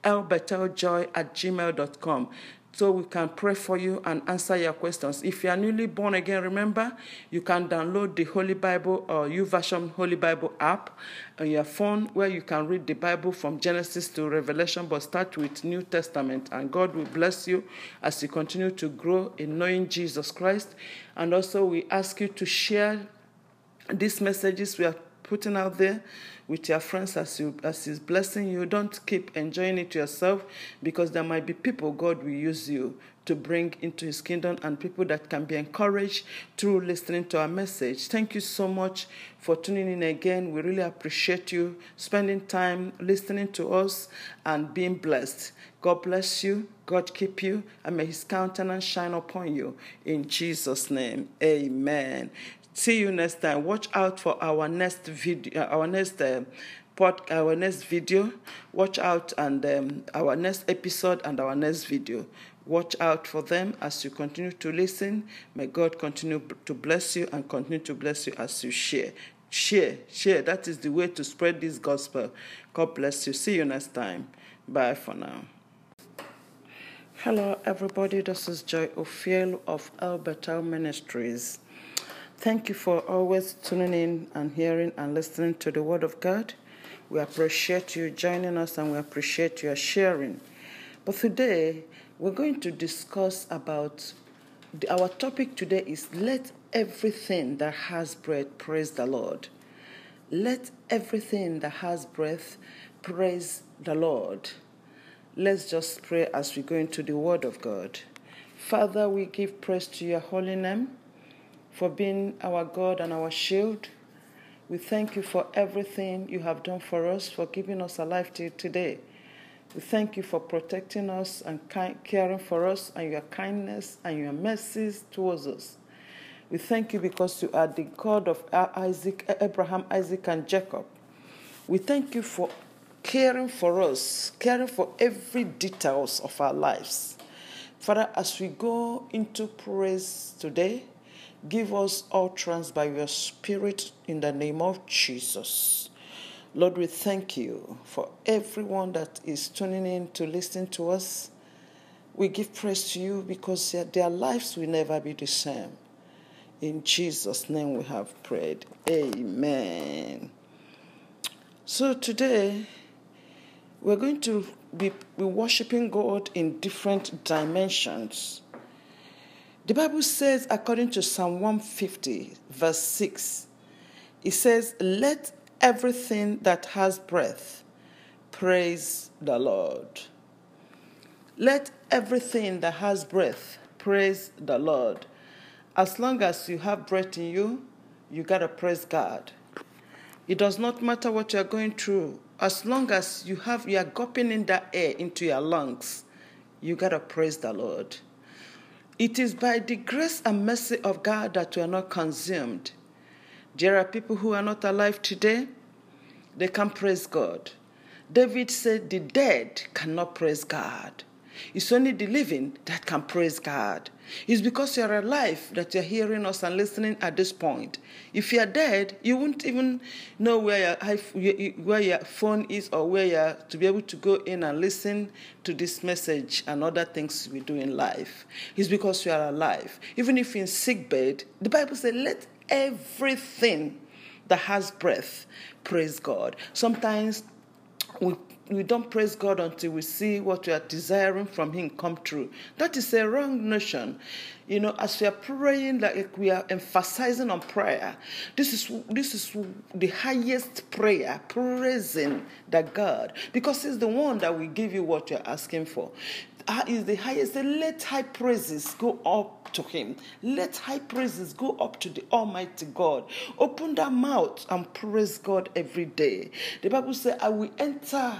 S1: albertaljoy at gmail.com so we can pray for you and answer your questions. If you are newly born again, remember you can download the Holy Bible or YouVersion Holy Bible app on your phone where you can read the Bible from Genesis to Revelation, but start with New Testament. And God will bless you as you continue to grow in knowing Jesus Christ. And also, we ask you to share these messages we are putting out there with your friends as you as he's blessing you. Don't keep enjoying it yourself because there might be people god will use you to bring into his kingdom and people that can be encouraged through listening to our message. Thank you so much for tuning in again. We really appreciate you spending time listening to us and being blessed. God bless you. God keep you and may his countenance shine upon you. In jesus name amen See you next time. Watch out for our next video, uh, our next uh, pod, our next video. Watch out and um, our next episode and our next video. Watch out for them as you continue to listen. May God continue to bless you and continue to bless you as you share. Share, share. That is the way to spread this gospel. God bless you. See you next time. Bye for now. Hello, everybody. This is Joy Ofielu of Albertal Ministries. Thank you for always tuning in and hearing and listening to the Word of God. We appreciate you joining us and we appreciate your sharing. But today, we're going to discuss about our topic today is let everything that has breath praise the Lord. Let everything that has breath praise the Lord. Let's just pray as we go into the Word of God. Father, we give praise to your holy name for being our God and our shield. We thank you for everything you have done for us, for giving us a life till today. We thank you for protecting us and caring for us and your kindness and your mercies towards us. We thank you because you are the God of Isaac, Abraham, Isaac, and Jacob. We thank you for caring for us, caring for every details of our lives. Father, as we go into praise today, Give us utterance by your Spirit in the name of Jesus. Lord, we thank you for everyone that is tuning in to listen to us. We give praise to you because their lives will never be the same. In Jesus' name we have prayed. Amen. So today, we're going to be, be worshiping God in different dimensions. The Bible says, according to Psalm 150, verse 6, it says, Let everything that has breath praise the Lord. Let everything that has breath praise the Lord. As long as you have breath in you, you got to praise God. It does not matter what you're going through. As long as you have you are gulping in that air into your lungs, you got to praise the Lord. It is by the grace and mercy of God that we are not consumed. There are people who are not alive today, they can praise God. David said, The dead cannot praise God. It's only the living that can praise God. It's because you're alive that you're hearing us and listening at this point. If you're dead, you won't even know where your, where your phone is or where you're to be able to go in and listen to this message and other things we do in life. It's because you are alive. Even if you're in sick bed, the Bible says, let everything that has breath, praise God. Sometimes we we don't praise God until we see what we are desiring from Him come true. That is a wrong notion. You know, as we are praying, like we are emphasizing on prayer. This is this is the highest prayer, praising the God, because He's the one that will give you what you're asking for. Ah, is the highest. Let high praises go up to him. Let high praises go up to the Almighty God. Open that mouth and praise God every day. The Bible says, I will enter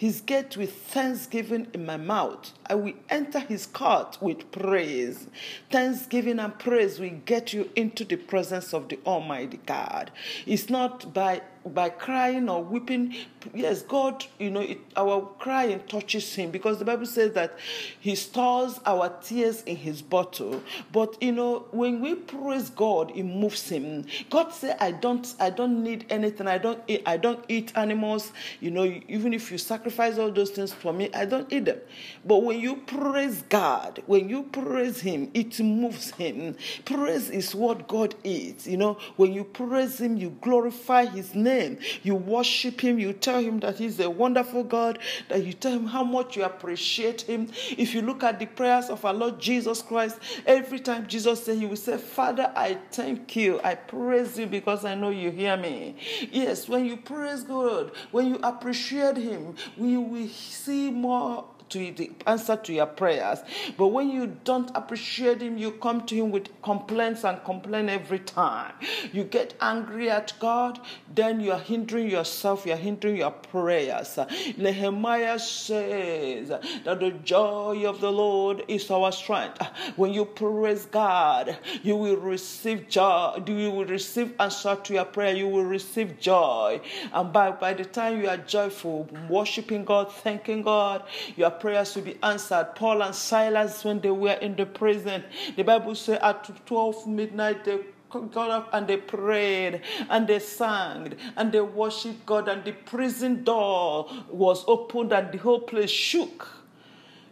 S1: his gate with thanksgiving in my mouth. I will enter his court with praise. Thanksgiving and praise will get you into the presence of the Almighty God. It's not by by crying or weeping. Yes, God, you know, it, our crying touches Him because the Bible says that He stores our tears in His bottle. But you know, when we praise God, it moves Him. God said, "I don't, I don't need anything. I don't, eat, I don't eat animals. You know, even if you sacrifice all those things for me, I don't eat them. But when you praise God, when you praise Him, it moves Him. Praise is what God is. You know, when you praise Him, you glorify His name name. You worship Him. You tell Him that He's a wonderful God. That you tell Him how much you appreciate Him. If you look at the prayers of our Lord Jesus Christ, every time Jesus said, He will say, Father, I thank you. I praise you because I know you hear me. Yes, when you praise God, when you appreciate Him, we will see more to the answer to your prayers. But when you don't appreciate Him, you come to Him with complaints and complain every time. You get angry at God, then you are hindering yourself, you are hindering your prayers. Nehemiah says that the joy of the Lord is our strength. When you praise God, you will receive joy, you will receive answer to your prayer, you will receive joy. And by, by the time you are joyful, worshiping God, thanking God, you are prayers to be answered. Paul and Silas, when they were in the prison, the Bible says at 12 midnight they got up and they prayed and they sang and they worshiped God, and the prison door was opened and the whole place shook.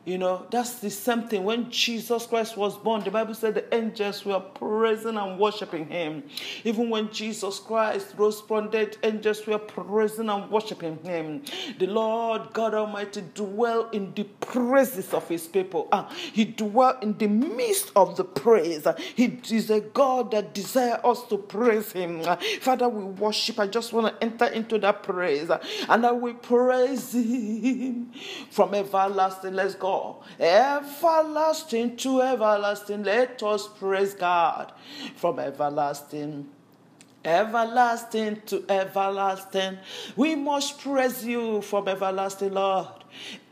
S1: You know, that's the same thing. When Jesus Christ was born, the Bible said the angels were praising and worshiping him. Even when Jesus Christ rose from dead, angels were praising and worshiping him. The Lord God Almighty dwell in the praises of his people. Uh, he dwell in the midst of the praise. He is a God that desires us to praise him. Uh, Father, we worship. I just want to enter into that praise. And I will praise him from everlasting. Let's go everlasting to everlasting. Let us praise God from everlasting. Everlasting to everlasting. We must praise you from everlasting, Lord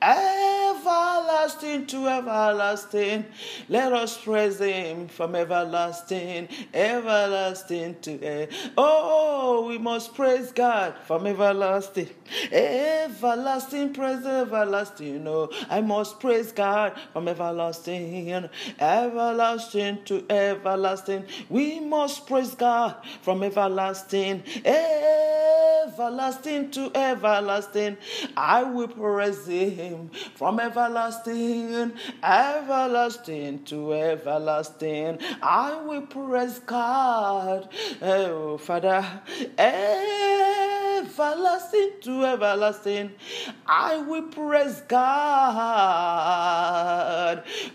S1: everlasting to everlasting. Let us praise Him from everlasting, everlasting to ever. Oh, we must praise God from everlasting, everlasting, praise everlasting. Oh, I must praise God from everlasting, everlasting to everlasting. We must praise God from everlasting, everlasting to everlasting. I will praise him from everlasting, everlasting to everlasting. I will praise God, eh, oh Father, everlasting to everlasting. I will praise God.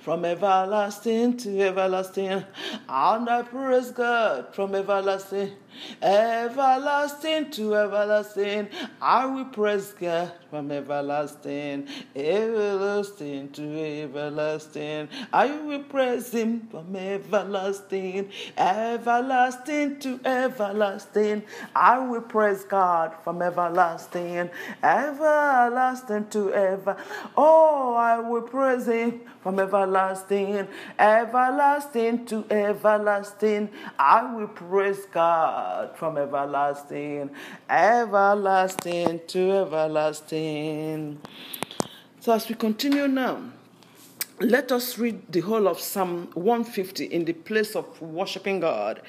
S1: From everlasting to everlasting, and I praise God from everlasting everlasting to everlasting. I will praise God from everlasting, everlasting to everlasting. I will praise Him from everlasting, everlasting to everlasting. I will praise God from everlasting, everlasting to ever. Oh, I will praise Him from everlasting, everlasting to everlasting. I will praise God from everlasting, everlasting to everlasting. So, as we continue now, let us read the whole of Psalm 150 in the place of worshiping God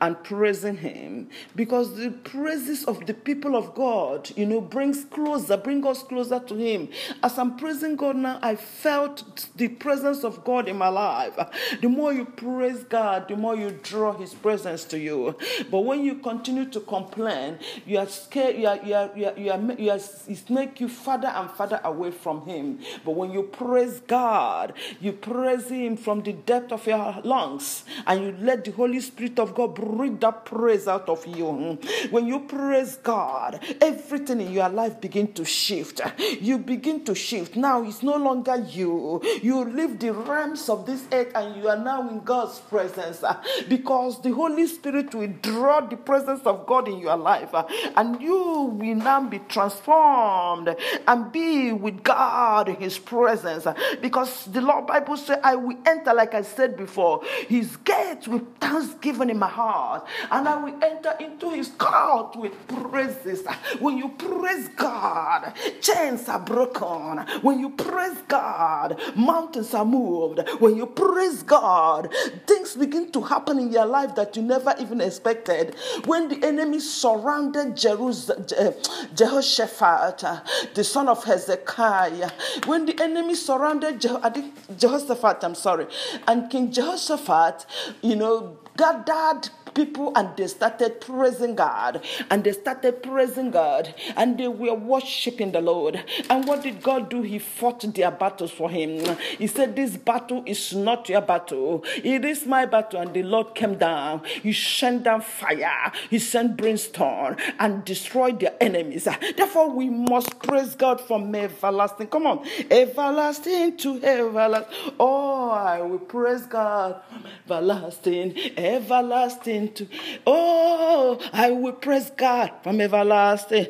S1: and praising Him because the praises of the people of God, you know, brings closer, bring us closer to Him. As I'm praising God now, I felt the presence of God in my life. The more you praise God, the more you draw His presence to you. But when you continue to complain, you are scared, you are, you are, you are, you are, you are it make you further and further away from Him. But when you praise God, you praise Him from the depth of your lungs, and you let the Holy Spirit of God breathe that praise out of you. When you praise God, everything in your life begin to shift. You begin to shift. Now it's no longer you. You leave the realms of this earth, and you are now in God's presence because the Holy Spirit will draw the presence of God in your life, and you will now be transformed and be with God in His presence because the Lord Bible says, I will enter, like I said before, his gates with thanksgiving in my heart, and I will enter into his court with praises. When you praise God, chains are broken. When you praise God, mountains are moved. When you praise God, things begin to happen in your life that you never even expected. When the enemy surrounded Jerusalem, Jehoshaphat, the son of Hezekiah, when the enemy surrounded Jehoshaphat, Jehoshaphat, I'm sorry. And King Jehoshaphat, you know, gathered people and they started praising God and they started praising God and they were worshiping the Lord. And what did God do? He fought their battles for him. He said, This battle is not your battle, it is my battle. And the Lord came down. He sent down fire, He sent brimstone and destroyed their enemies. Therefore, we must praise God from everlasting. Come on, everlasting to everlasting. Oh, I will praise God, everlasting, everlasting to. Oh, I will praise God from everlasting,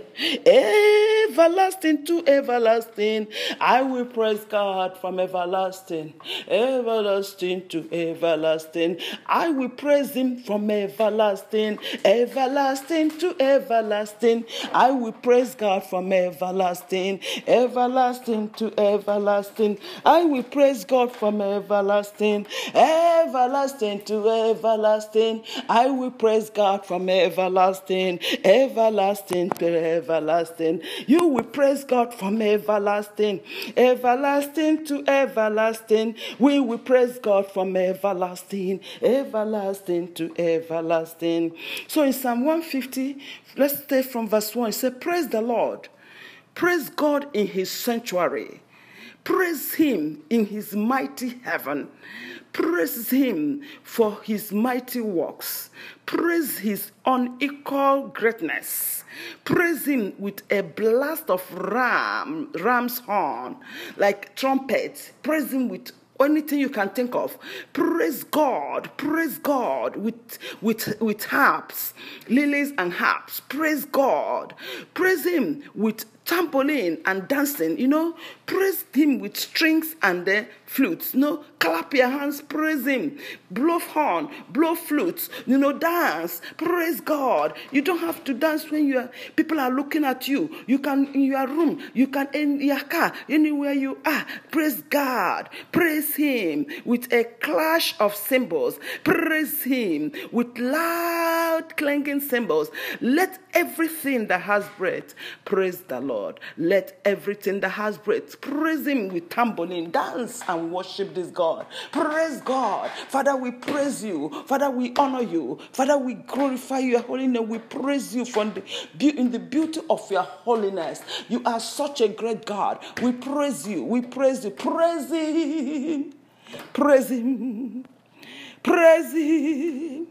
S1: everlasting to everlasting. I will praise God from everlasting, everlasting to everlasting. I will praise Him from everlasting, everlasting to everlasting. I will praise God from everlasting, everlasting to everlasting. I will praise God from everlasting, everlasting to everlasting. I I will praise God from everlasting, everlasting to everlasting. You will praise God from everlasting, everlasting to everlasting. We will praise God from everlasting, everlasting to everlasting. So in Psalm 150, let's take from verse 1. It says, Praise the Lord. Praise God in his sanctuary. Praise him in his mighty heaven. Praise him for his mighty works. Praise his unequal greatness. Praise him with a blast of ram, ram's horn, like trumpet. Praise him with anything you can think of. Praise God, praise God with with with harps, lilies and harps. Praise God, praise Him with tambourine and dancing. You know, praise Him with strings and the flutes. You know, clap your hands, praise Him. Blow horn, blow flutes. You know, dance, praise God. You don't have to dance when you are, people are looking at you. You can in your room, you can in your car, anywhere you are. Praise God, praise Him with a clash of cymbals. Praise Him with loud clanging cymbals. Let everything that has breath praise the Lord. Let everything that has breath praise Him with tambourine, dance and worship this God. Praise God. Father, we praise you. Father, we honor you. Father, we glorify your holiness. We praise you from the, in the beauty of your holiness. You are such a great God. We praise you. We praise you. Praise Him. Praise Him. Praise Him.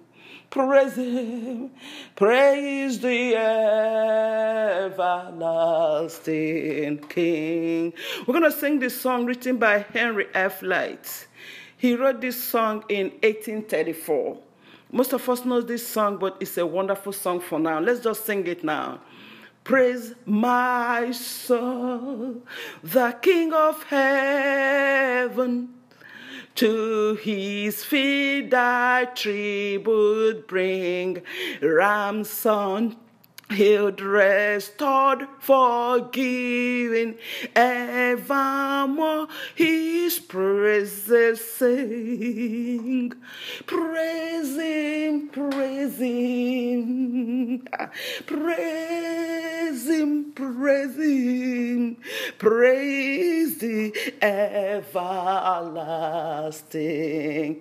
S1: Praise Him. Praise the everlasting King. We're going to sing this song written by Henry F. Lyte. He wrote this song in 1834. Most of us know this song, but it's a wonderful song for now. Let's just sing it now. Praise my soul, the King of heaven. To his feet thy tribute bring, ransom healed, restored, forgiven, evermore his praises sing. Praise him, praise him, praise him, praise him, praise the everlasting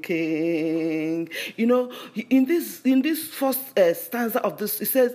S1: King. You know, in this in this first uh, stanza of this, it says,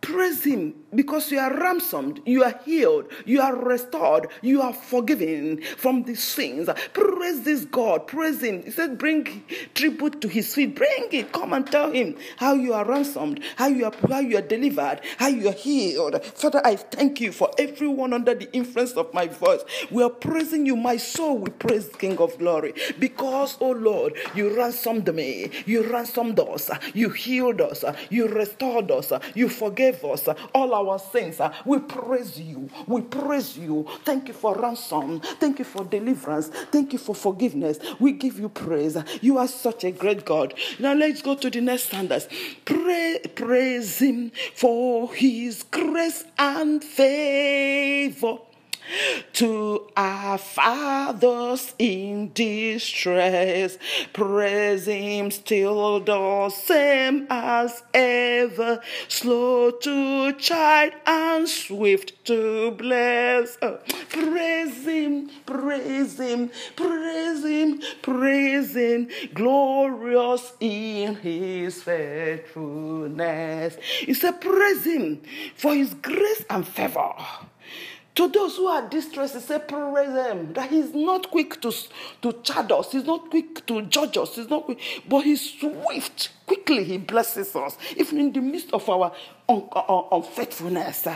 S1: Praise Him because you are ransomed, you are healed, you are restored, you are forgiven from the sins. Praise this God, praise Him. He said, Bring tribute to His feet, bring it. Come and tell Him how you are ransomed, how you are, how you are delivered, how you are healed. Father, I thank you for everyone under the influence of my voice. We are praising you, my soul. We praise King of Glory because, oh Lord, you ransomed me, you ransomed us, you healed us, you restored us, you forgave us all our sins. Uh, we praise you. We praise you. Thank you for ransom. Thank you for deliverance. Thank you for forgiveness. We give you praise. You are such a great God. Now let's go to the next standards. Pray, praise Him for His grace and favor to our fathers in distress. Praise Him still the same as ever, slow to chide and swift to bless. Uh, praise Him, praise Him, praise Him, praise Him, glorious in His faithfulness. He a Praise Him for His grace and favor. To those who are distressed, he said, praise him. That he's not quick to, to chide us, he's not quick to judge us, he's not quick, but he's swift. Quickly he blesses us, even in the midst of our unfaithfulness.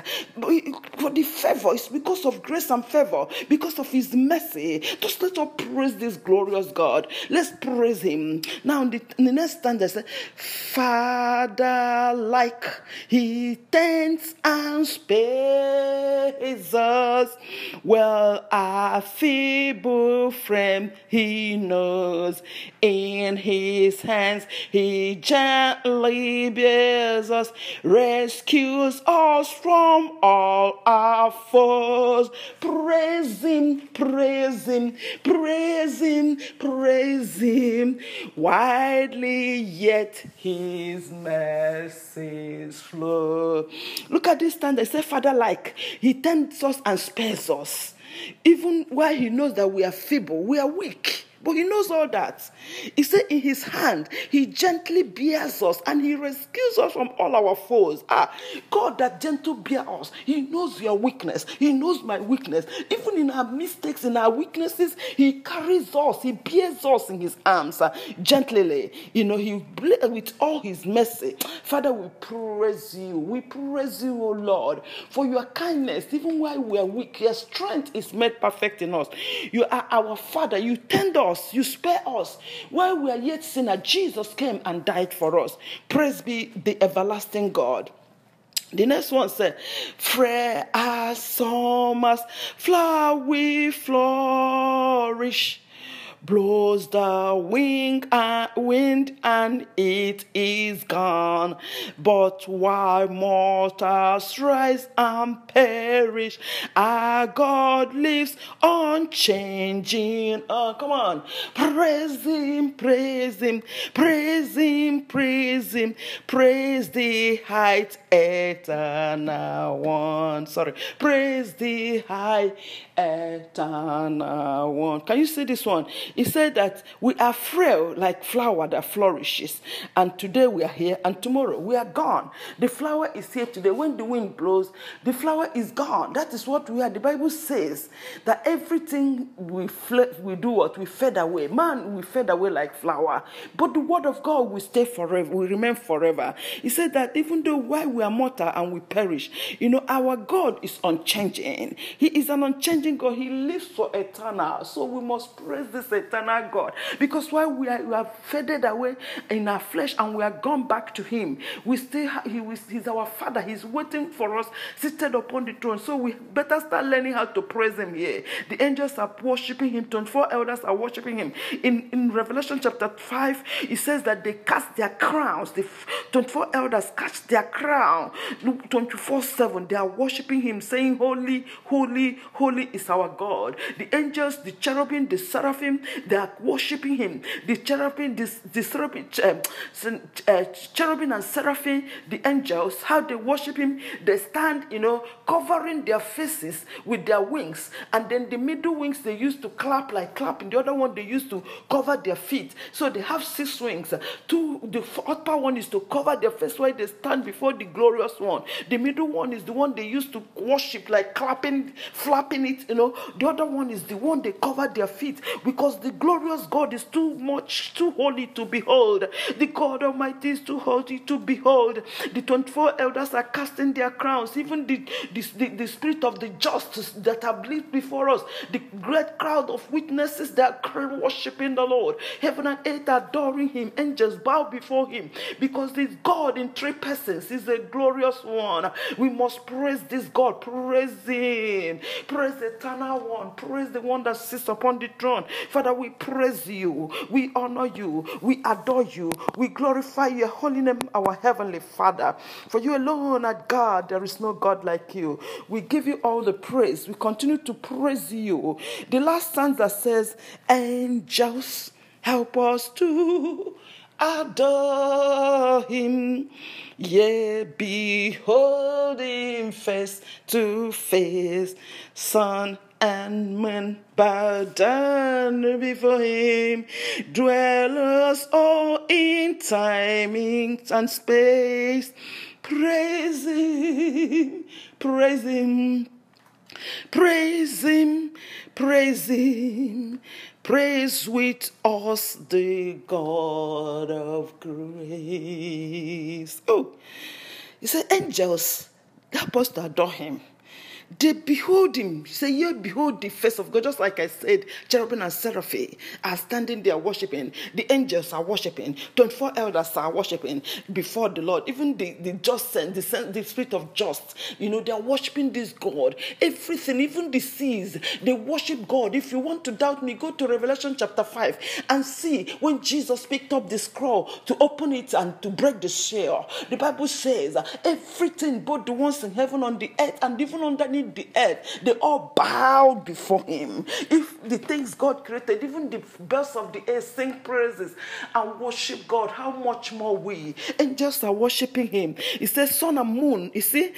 S1: For the favor is because of grace and favor, because of his mercy. Just let us praise this glorious God. Let's praise him. Now, in the, in the next stanza, say, Father, like he tends and spares us. Well, our feeble frame he knows. In his hands he gently bears us, rescues us from all our foes. Praise Him, praise Him, praise Him, praise Him. Widely yet His mercies flow. Look at this stand. They say, Father, like He tends us and spares us. Even while He knows that we are feeble, we are weak. But he knows all that. He said, In his hand, he gently bears us and he rescues us from all our foes. Ah, God that gentle bear us. He knows your weakness. He knows my weakness. Even in our mistakes, in our weaknesses, he carries us. He bears us in his arms uh, gently. You know, he with all his mercy. Father, we praise you. We praise you, O Lord, for your kindness. Even while we are weak, your strength is made perfect in us. You are our Father. You tend us us, you spare us. While we are yet sinners, Jesus came and died for us. Praise be the everlasting God. The next one said, Fair as summer's flower we flourish blows the wing and wind and it is gone. But while mortals rise and perish, our God lives unchanging. Oh, come on. Praise him, praise him, praise him, praise him, praise the height eternal one. Sorry. Praise the high eternal one. Can you see this one? He said that we are frail like flower that flourishes. And today we are here and tomorrow we are gone. The flower is here today. When the wind blows, the flower is gone. That is what we are. The Bible says that everything we, fle- we do what we fade away. Man, we fade away like flower. But the word of God will stay forever, will remain forever. He said that even though while we are mortal and we perish, you know, our God is unchanging. He is an unchanging God. He lives for eternal. So we must praise this eternal God. Because while we, are, we have faded away in our flesh and we are gone back to Him, we still he, He's our Father. He's waiting for us, seated upon the throne. So we better start learning how to praise Him here. The angels are worshiping Him. 24 elders are worshiping Him. In, in Revelation chapter 5, it says that they cast their crowns. The 24 elders cast their crown. 24 7, they are worshiping Him, saying, Holy, holy, holy is our God. The angels, the cherubim, the seraphim, they are worshiping Him. The cherubim, the, cherubim, uh, cherubim and seraphim, the angels, how they worship Him, they stand, you know, covering their faces with their wings. And then the middle wings they used to clap like clapping. The other one they used to cover their feet. So they have six wings. Two, the upper one is to cover their face while they stand before the glorious one. The middle one is the one they used to worship, like clapping, flapping it, you know. The other one is the one they cover their feet because the glorious God is too much, too holy to behold. The God Almighty is too holy to behold. The 24 elders are casting their crowns. Even the, the, the, the spirit of the just that have lived before us, the great crowd of witnesses that are worshiping the Lord. Heaven and earth adoring Him. Angels bow before Him because this God in three persons is a glorious one. We must praise this God. Praise Him. Praise the eternal one. Praise the one that sits upon the throne. Father, we praise you. We honor you. We adore you. We glorify your holy name, our heavenly Father. For you alone are God. There is no God like you. We give you all the praise. We continue to praise you. The last stanza says, Angels, help us to adore him. Yea, behold him face to face, sun and men bow down before him. Dwellers all in time and space, praise him, praise him, praise him, praise him. Praise with us the God of grace. Oh, he said, angels help us adore him. They behold him. Say, yeah, behold the face of God. Just like I said, cherubim and seraphim are standing there worshiping. The angels are worshiping. 24 elders are worshiping before the Lord. Even the, the just the, the spirit of just, you know, they are worshiping this God. Everything, even the seas, they worship God. If you want to doubt me, go to Revelation chapter 5 and see when Jesus picked up the scroll to open it and to break the seal. The Bible says everything, both the ones in heaven, on the earth, and even underneath the earth, they all bowed before him. If the things God created, even the birds of the air sing praises and worship God, how much more we angels are worshiping him? He says, Sun and moon, you see,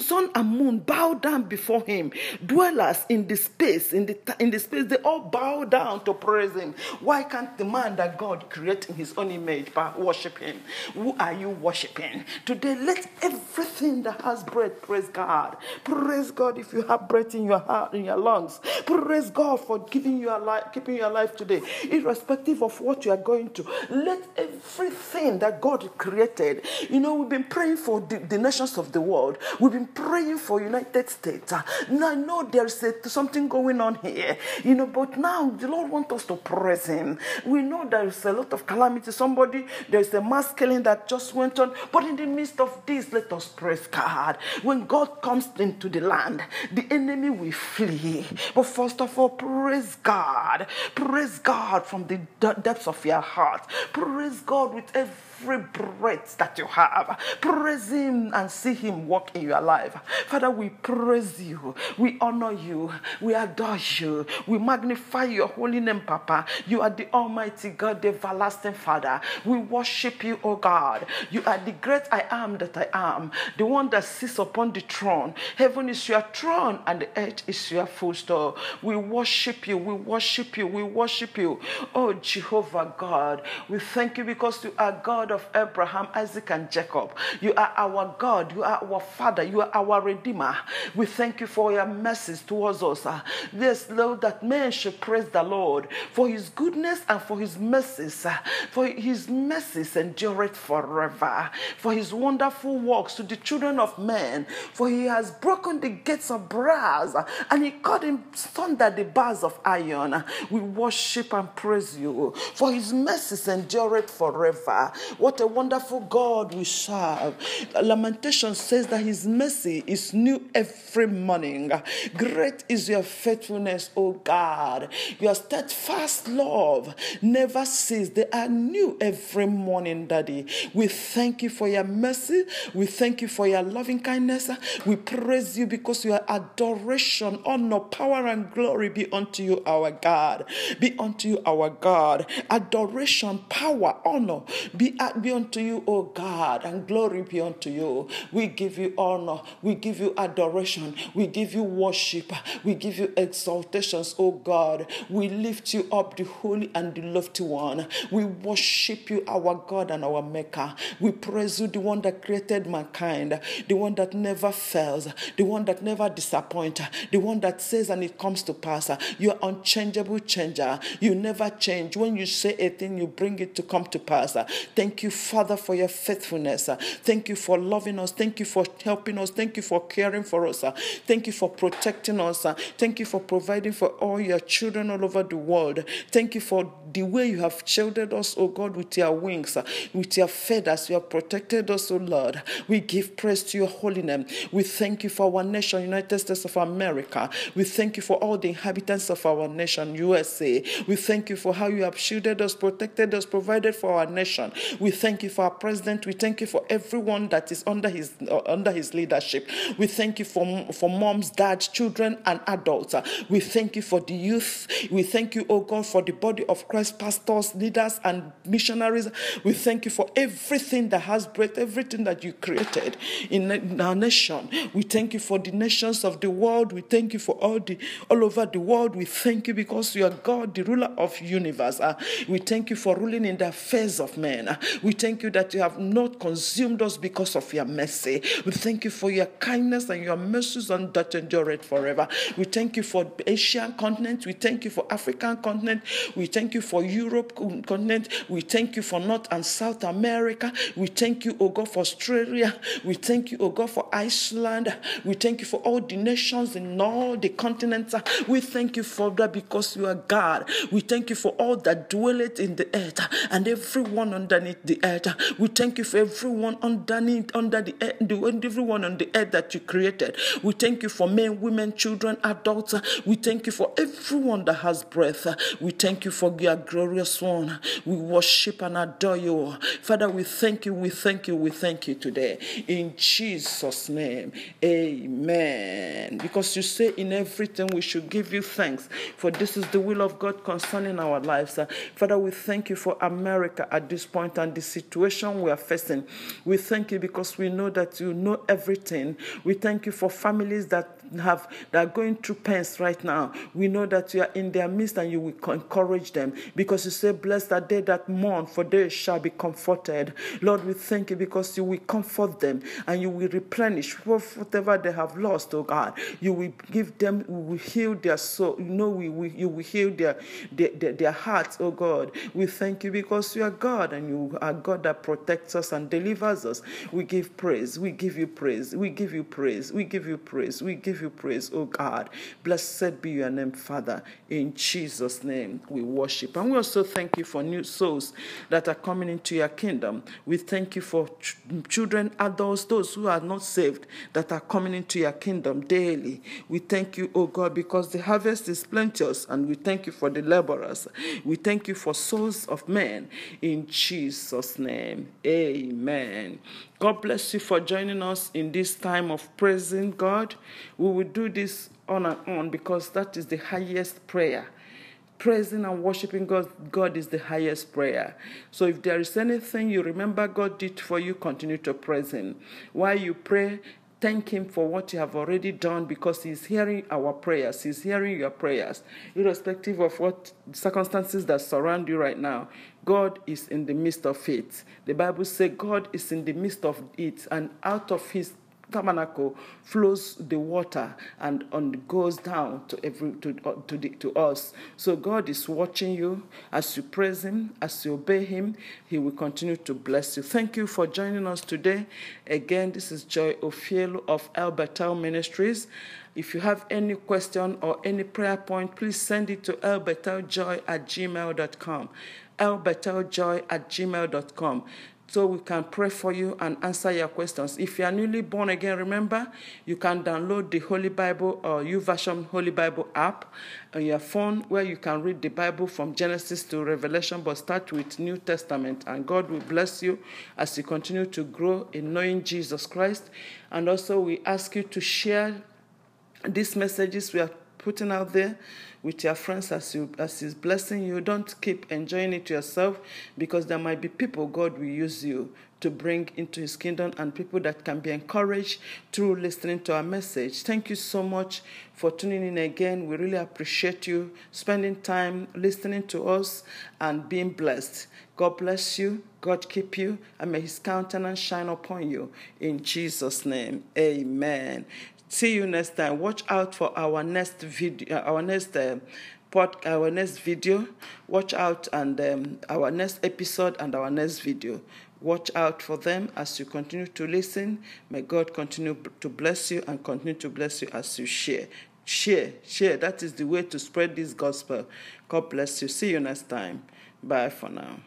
S1: sun and moon bow down before him. Dwellers in the space, in the in the space, they all bow down to praise him. Why can't the man that God created in his own image worship him? Who are you worshiping? Today, let everything that has breath praise God. Praise God if you have breath in your heart, in your lungs. Praise God for giving you alive, keeping you alive today, irrespective of what you are going to. Let everything that God created. You know, we've been praying for the, the nations of the world. We've been praying for United States. Now I know there's a, something going on here. You know, but now the Lord wants us to praise Him. We know there's a lot of calamity. Somebody there's a mass killing that just went on. But in the midst of this, let us praise God. When God comes into the land, the enemy will flee. But first of all, praise God. Praise God from the depths of your heart. Praise God with every every breath that you have. Praise Him and see Him work in your life. Father, we praise you. We honor you. We adore you. We magnify your holy name, Papa. You are the Almighty God, the everlasting Father. We worship you, O God. You are the great I am that I am, the one that sits upon the throne. Heaven is your throne and the earth is your footstool. We worship you. We worship you. We worship you. Oh, Jehovah God, we thank you because you are God God of Abraham, Isaac, and Jacob. You are our God. You are our Father. You are our Redeemer. We thank you for your mercies towards us. Yes, Lord, that men should praise the Lord for his goodness and for his mercies. For his mercies endureth forever. For his wonderful works to the children of men. For he has broken the gates of brass, and he cut in thunder the bars of iron. We worship and praise you, for his mercies endure forever. What a wonderful God we serve. Lamentation says that his mercy is new every morning. Great is your faithfulness, O God. Your steadfast love never ceases. They are new every morning, Daddy. We thank you for your mercy. We thank you for your loving kindness. We praise you because your adoration, honor, power, and glory be unto you, our God. Be unto you, our God. Adoration, power, honor be, be unto you, O God, and glory be unto you. We give you honor. We give you adoration. We give you worship. We give you exaltations, O God. We lift you up, the holy and the lofty one. We worship you, our God and our Maker. We praise you, the one that created mankind, the one that never fails, the one that never disappoints, the one that says and it comes to pass. You are unchangeable changer. You never change. When you say a thing, you bring it to come to pass. Thank you, Father, for your faithfulness. Thank you for loving us. Thank you for helping us. Thank you for caring for us. Thank you for protecting us. Thank you for providing for all your children all over the world. Thank you for the way you have shielded us, oh God, with your wings, with your feathers. You have protected us, oh Lord. We give praise to your holy name. We thank you for our nation, United States of America. We thank you for all the inhabitants of our nation, USA. We thank you for how you have shielded us, protected us, provided for our nation. We thank you for our president. We thank you for everyone that is under his uh, under his leadership. We thank you for for moms, dads, children, and adults. We thank you for the youth. We thank you, oh God, for the body of Christ, pastors, leaders, and missionaries. We thank you for everything that has breath, everything that you created in our nation. We thank you for the nations of the world. We thank you for all the all over the world. We thank you because you are God, the ruler of universe. Uh, we thank you for ruling in the affairs of men. Uh, we thank you that you have not consumed us because of your mercy. We thank you for your kindness and your mercies and that endure it forever. We thank you for Asian continent. We thank you for African continent. We thank you for Europe continent. We thank you for North and South America. We thank you, O God, for Australia. We thank you, O God, for Iceland. We thank you for all the nations in all the continents. We thank you for that because you are God. We thank you for all that dwelleth in the earth and everyone underneath the earth. We thank you for everyone underneath, under the earth, everyone on the earth that you created. We thank you for men, women, children, adults. We thank you for everyone that has breath. We thank you for your glorious one. We worship and adore you. Father, we thank you, we thank you, we thank you today. In Jesus' name, amen. Because you say in everything we should give you thanks, for this is the will of God concerning our lives. Father, we thank you for America at this point and the situation we are facing. We thank you because we know that you know everything. We thank you for families that have that are going through pains right now. We know that you are in their midst and you will encourage them because you say, Blessed are they that mourn, for they shall be comforted. Lord, we thank you because you will comfort them and you will replenish whatever they have lost, oh God. You will give them, you will heal their soul. You know, we, we you will heal their, their, their, their hearts, oh God. We thank you because you are God and you are God that protects us and delivers us. We give praise. We give you praise. We give you praise. We give you praise. We give you praise, oh God. Blessed be your name, Father. In Jesus' name we worship. And we also thank you for new souls that are coming into your kingdom. We thank you for ch- children, adults, those who are not saved that are coming into your kingdom daily. We thank you, oh God, because the harvest is plenteous, and we thank you for the laborers. We thank you for souls of men. In Jesus' name, amen. God bless you for joining us in this time of praising God. We will do this on and on because that is the highest prayer. Praising and worshiping God, God is the highest prayer. So if there is anything you remember God did for you, continue to praise Him. While you pray, thank Him for what you have already done because He's hearing our prayers. He's hearing your prayers, irrespective of what circumstances that surround you right now. God is in the midst of it. The Bible says God is in the midst of it, and out of His tabernacle flows the water and goes down to every to uh, to, the, to us. So God is watching you as you praise Him, as you obey Him. He will continue to bless you. Thank you for joining us today. Again, this is Joy Ofielu of El Bethel Ministries. If you have any question or any prayer point, please send it to elbetheljoy at gmail.com. elbetheljoy at gmail.com so we can pray for you and answer your questions. If you are newly born again, remember you can download the Holy Bible or YouVersion Holy Bible app on your phone where you can read the Bible from Genesis to Revelation, but start with New Testament. And God will bless you as you continue to grow in knowing Jesus Christ. And also, we ask you to share these messages we are putting out there with your friends as you as he's blessing you. Don't keep enjoying it yourself because there might be people god will use you to bring into his kingdom and people that can be encouraged through listening to our message. Thank you so much for tuning in again. We really appreciate you spending time listening to us and being blessed. God bless you. God keep you and may his countenance shine upon you. In jesus name amen See you next time. Watch out for our next video, uh, our next uh, pod, our next video. Watch out and um, our next episode and our next video. Watch out for them as you continue to listen. May God continue to bless you and continue to bless you as you share. Share, share. That is the way to spread this gospel. God bless you. See you next time. Bye for now.